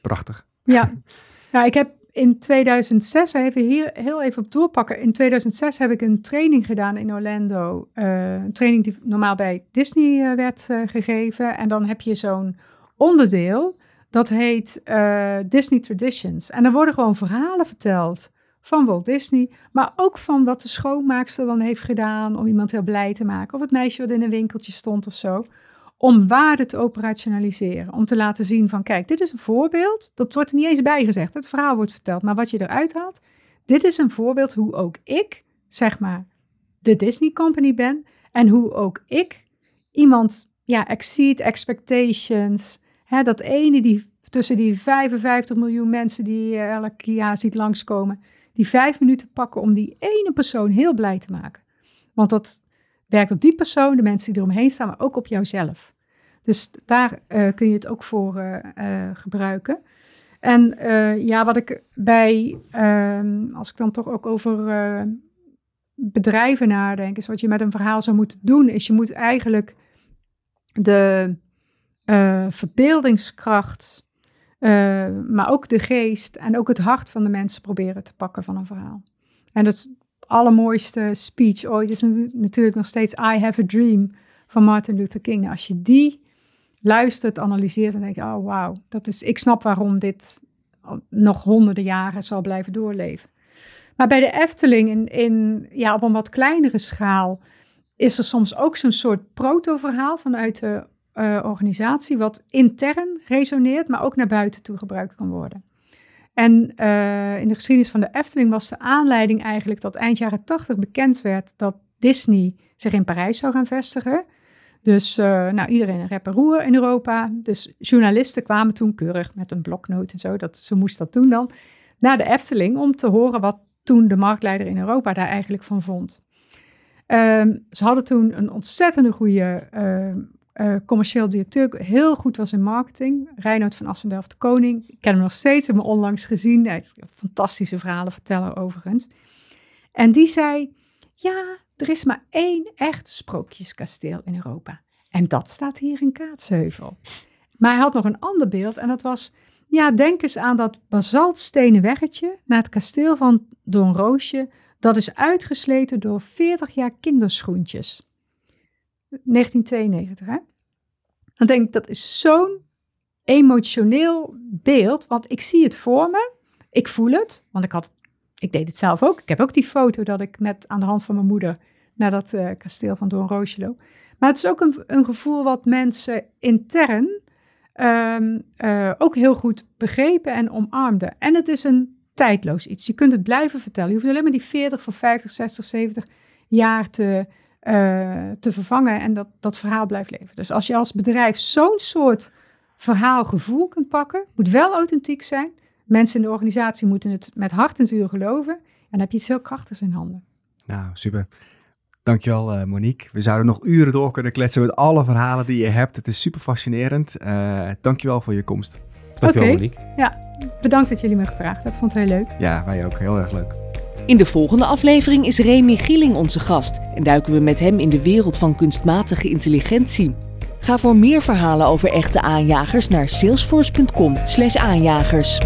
prachtig. Ja, nou, ik heb in 2006, even hier heel even op doorpakken. In 2006 heb ik een training gedaan in Orlando. eh, een training die normaal bij Disney eh, werd eh, gegeven. En dan heb je zo'n onderdeel, dat heet Disney Traditions. En er worden gewoon verhalen verteld van Walt Disney, maar ook van wat de schoonmaakster dan heeft gedaan om iemand heel blij te maken. Of het meisje wat in een winkeltje stond of zo om waarde te operationaliseren. Om te laten zien van, kijk, dit is een voorbeeld. Dat wordt er niet eens bij gezegd. Het verhaal wordt verteld. Maar wat je eruit haalt, dit is een voorbeeld hoe ook ik, zeg maar, de Disney Company ben. En hoe ook ik iemand, ja, exceed expectations. Hè, dat ene die tussen die 55 miljoen mensen die je elk jaar ziet langskomen. Die vijf minuten pakken om die ene persoon heel blij te maken. Want dat werkt op die persoon, de mensen die eromheen staan, maar ook op jouzelf. Dus daar eh, kun je het ook voor eh, eh, gebruiken. En ja, wat ik bij, ehm, als ik dan toch ook over bedrijven nadenk, is wat je met een verhaal zou moeten doen, is je moet eigenlijk de verbeeldingskracht, maar ook de geest en ook het hart van de mensen proberen te pakken van een verhaal. En dat allermooiste speech ooit is natu- natuurlijk nog steeds I Have a Dream van Martin Luther King. Als je die luistert, analyseert, dan denk je, oh wauw, dat is, ik snap waarom dit nog honderden jaren zal blijven doorleven. Maar bij de Efteling, in, in, ja, op een wat kleinere schaal, is er soms ook zo'n soort proto-verhaal vanuit de eh, organisatie, wat intern resoneert, maar ook naar buiten toe gebruikt kan worden. En eh, in de geschiedenis van de Efteling was de aanleiding eigenlijk dat eind jaren 80 bekend werd dat Disney zich in Parijs zou gaan vestigen. Dus eh, nou, iedereen een rep en roer in Europa. Dus journalisten kwamen toen keurig met een bloknoot en zo, dat, zo moest dat doen dan, naar de Efteling om te horen wat toen de marktleider in Europa daar eigenlijk van vond. Ehm, ze hadden toen een ontzettende goede ehm, eh, commercieel directeur, heel goed was in marketing. Reinoud van Assendelft de Koning. Ik ken hem nog steeds, heb hem onlangs gezien. Hij is fantastische verhalen verteller overigens. En die zei, ja, er is maar één echt sprookjeskasteel in Europa. En dat staat hier in Kaatsheuvel. Maar hij had nog een ander beeld en dat was, ja, denk eens aan dat basaltstenen weggetje naar het kasteel van Don Roosje. Dat is uitgesleten door 40 jaar kinderschoentjes. 1992, hè? Dan denk ik, dat is zo'n emotioneel beeld, want ik zie het voor me. Ik voel het, want ik, had, ik deed het zelf ook. Ik heb ook die foto dat ik met aan de hand van mijn moeder naar dat uh, kasteel van Doornroosjelo. Maar het is ook een, een gevoel wat mensen intern um, uh, ook heel goed begrepen en omarmden. En het is een tijdloos iets. Je kunt het blijven vertellen. Je hoeft alleen maar die 40 voor 50, 60, 70 jaar te, uh, te vervangen en dat, dat verhaal blijft leven. Dus als je als bedrijf zo'n soort verhaalgevoel kunt pakken, moet wel authentiek zijn. Mensen in de organisatie moeten het met hart en ziel geloven. En dan heb je iets heel krachtigs in handen. Nou, super. Dankjewel uh, Monique. We zouden nog uren door kunnen kletsen met alle verhalen die je hebt. Het is super fascinerend. Uh, dankjewel voor je komst. Dankjewel okay. Monique. Ja, bedankt dat jullie me gevraagd hebben. Vond het heel leuk. Ja, wij ook. Heel erg leuk. In de volgende aflevering is Remy Gieling onze gast en duiken we met hem in de wereld van kunstmatige intelligentie. Ga voor meer verhalen over echte aanjagers naar salesforce.com/aanjagers.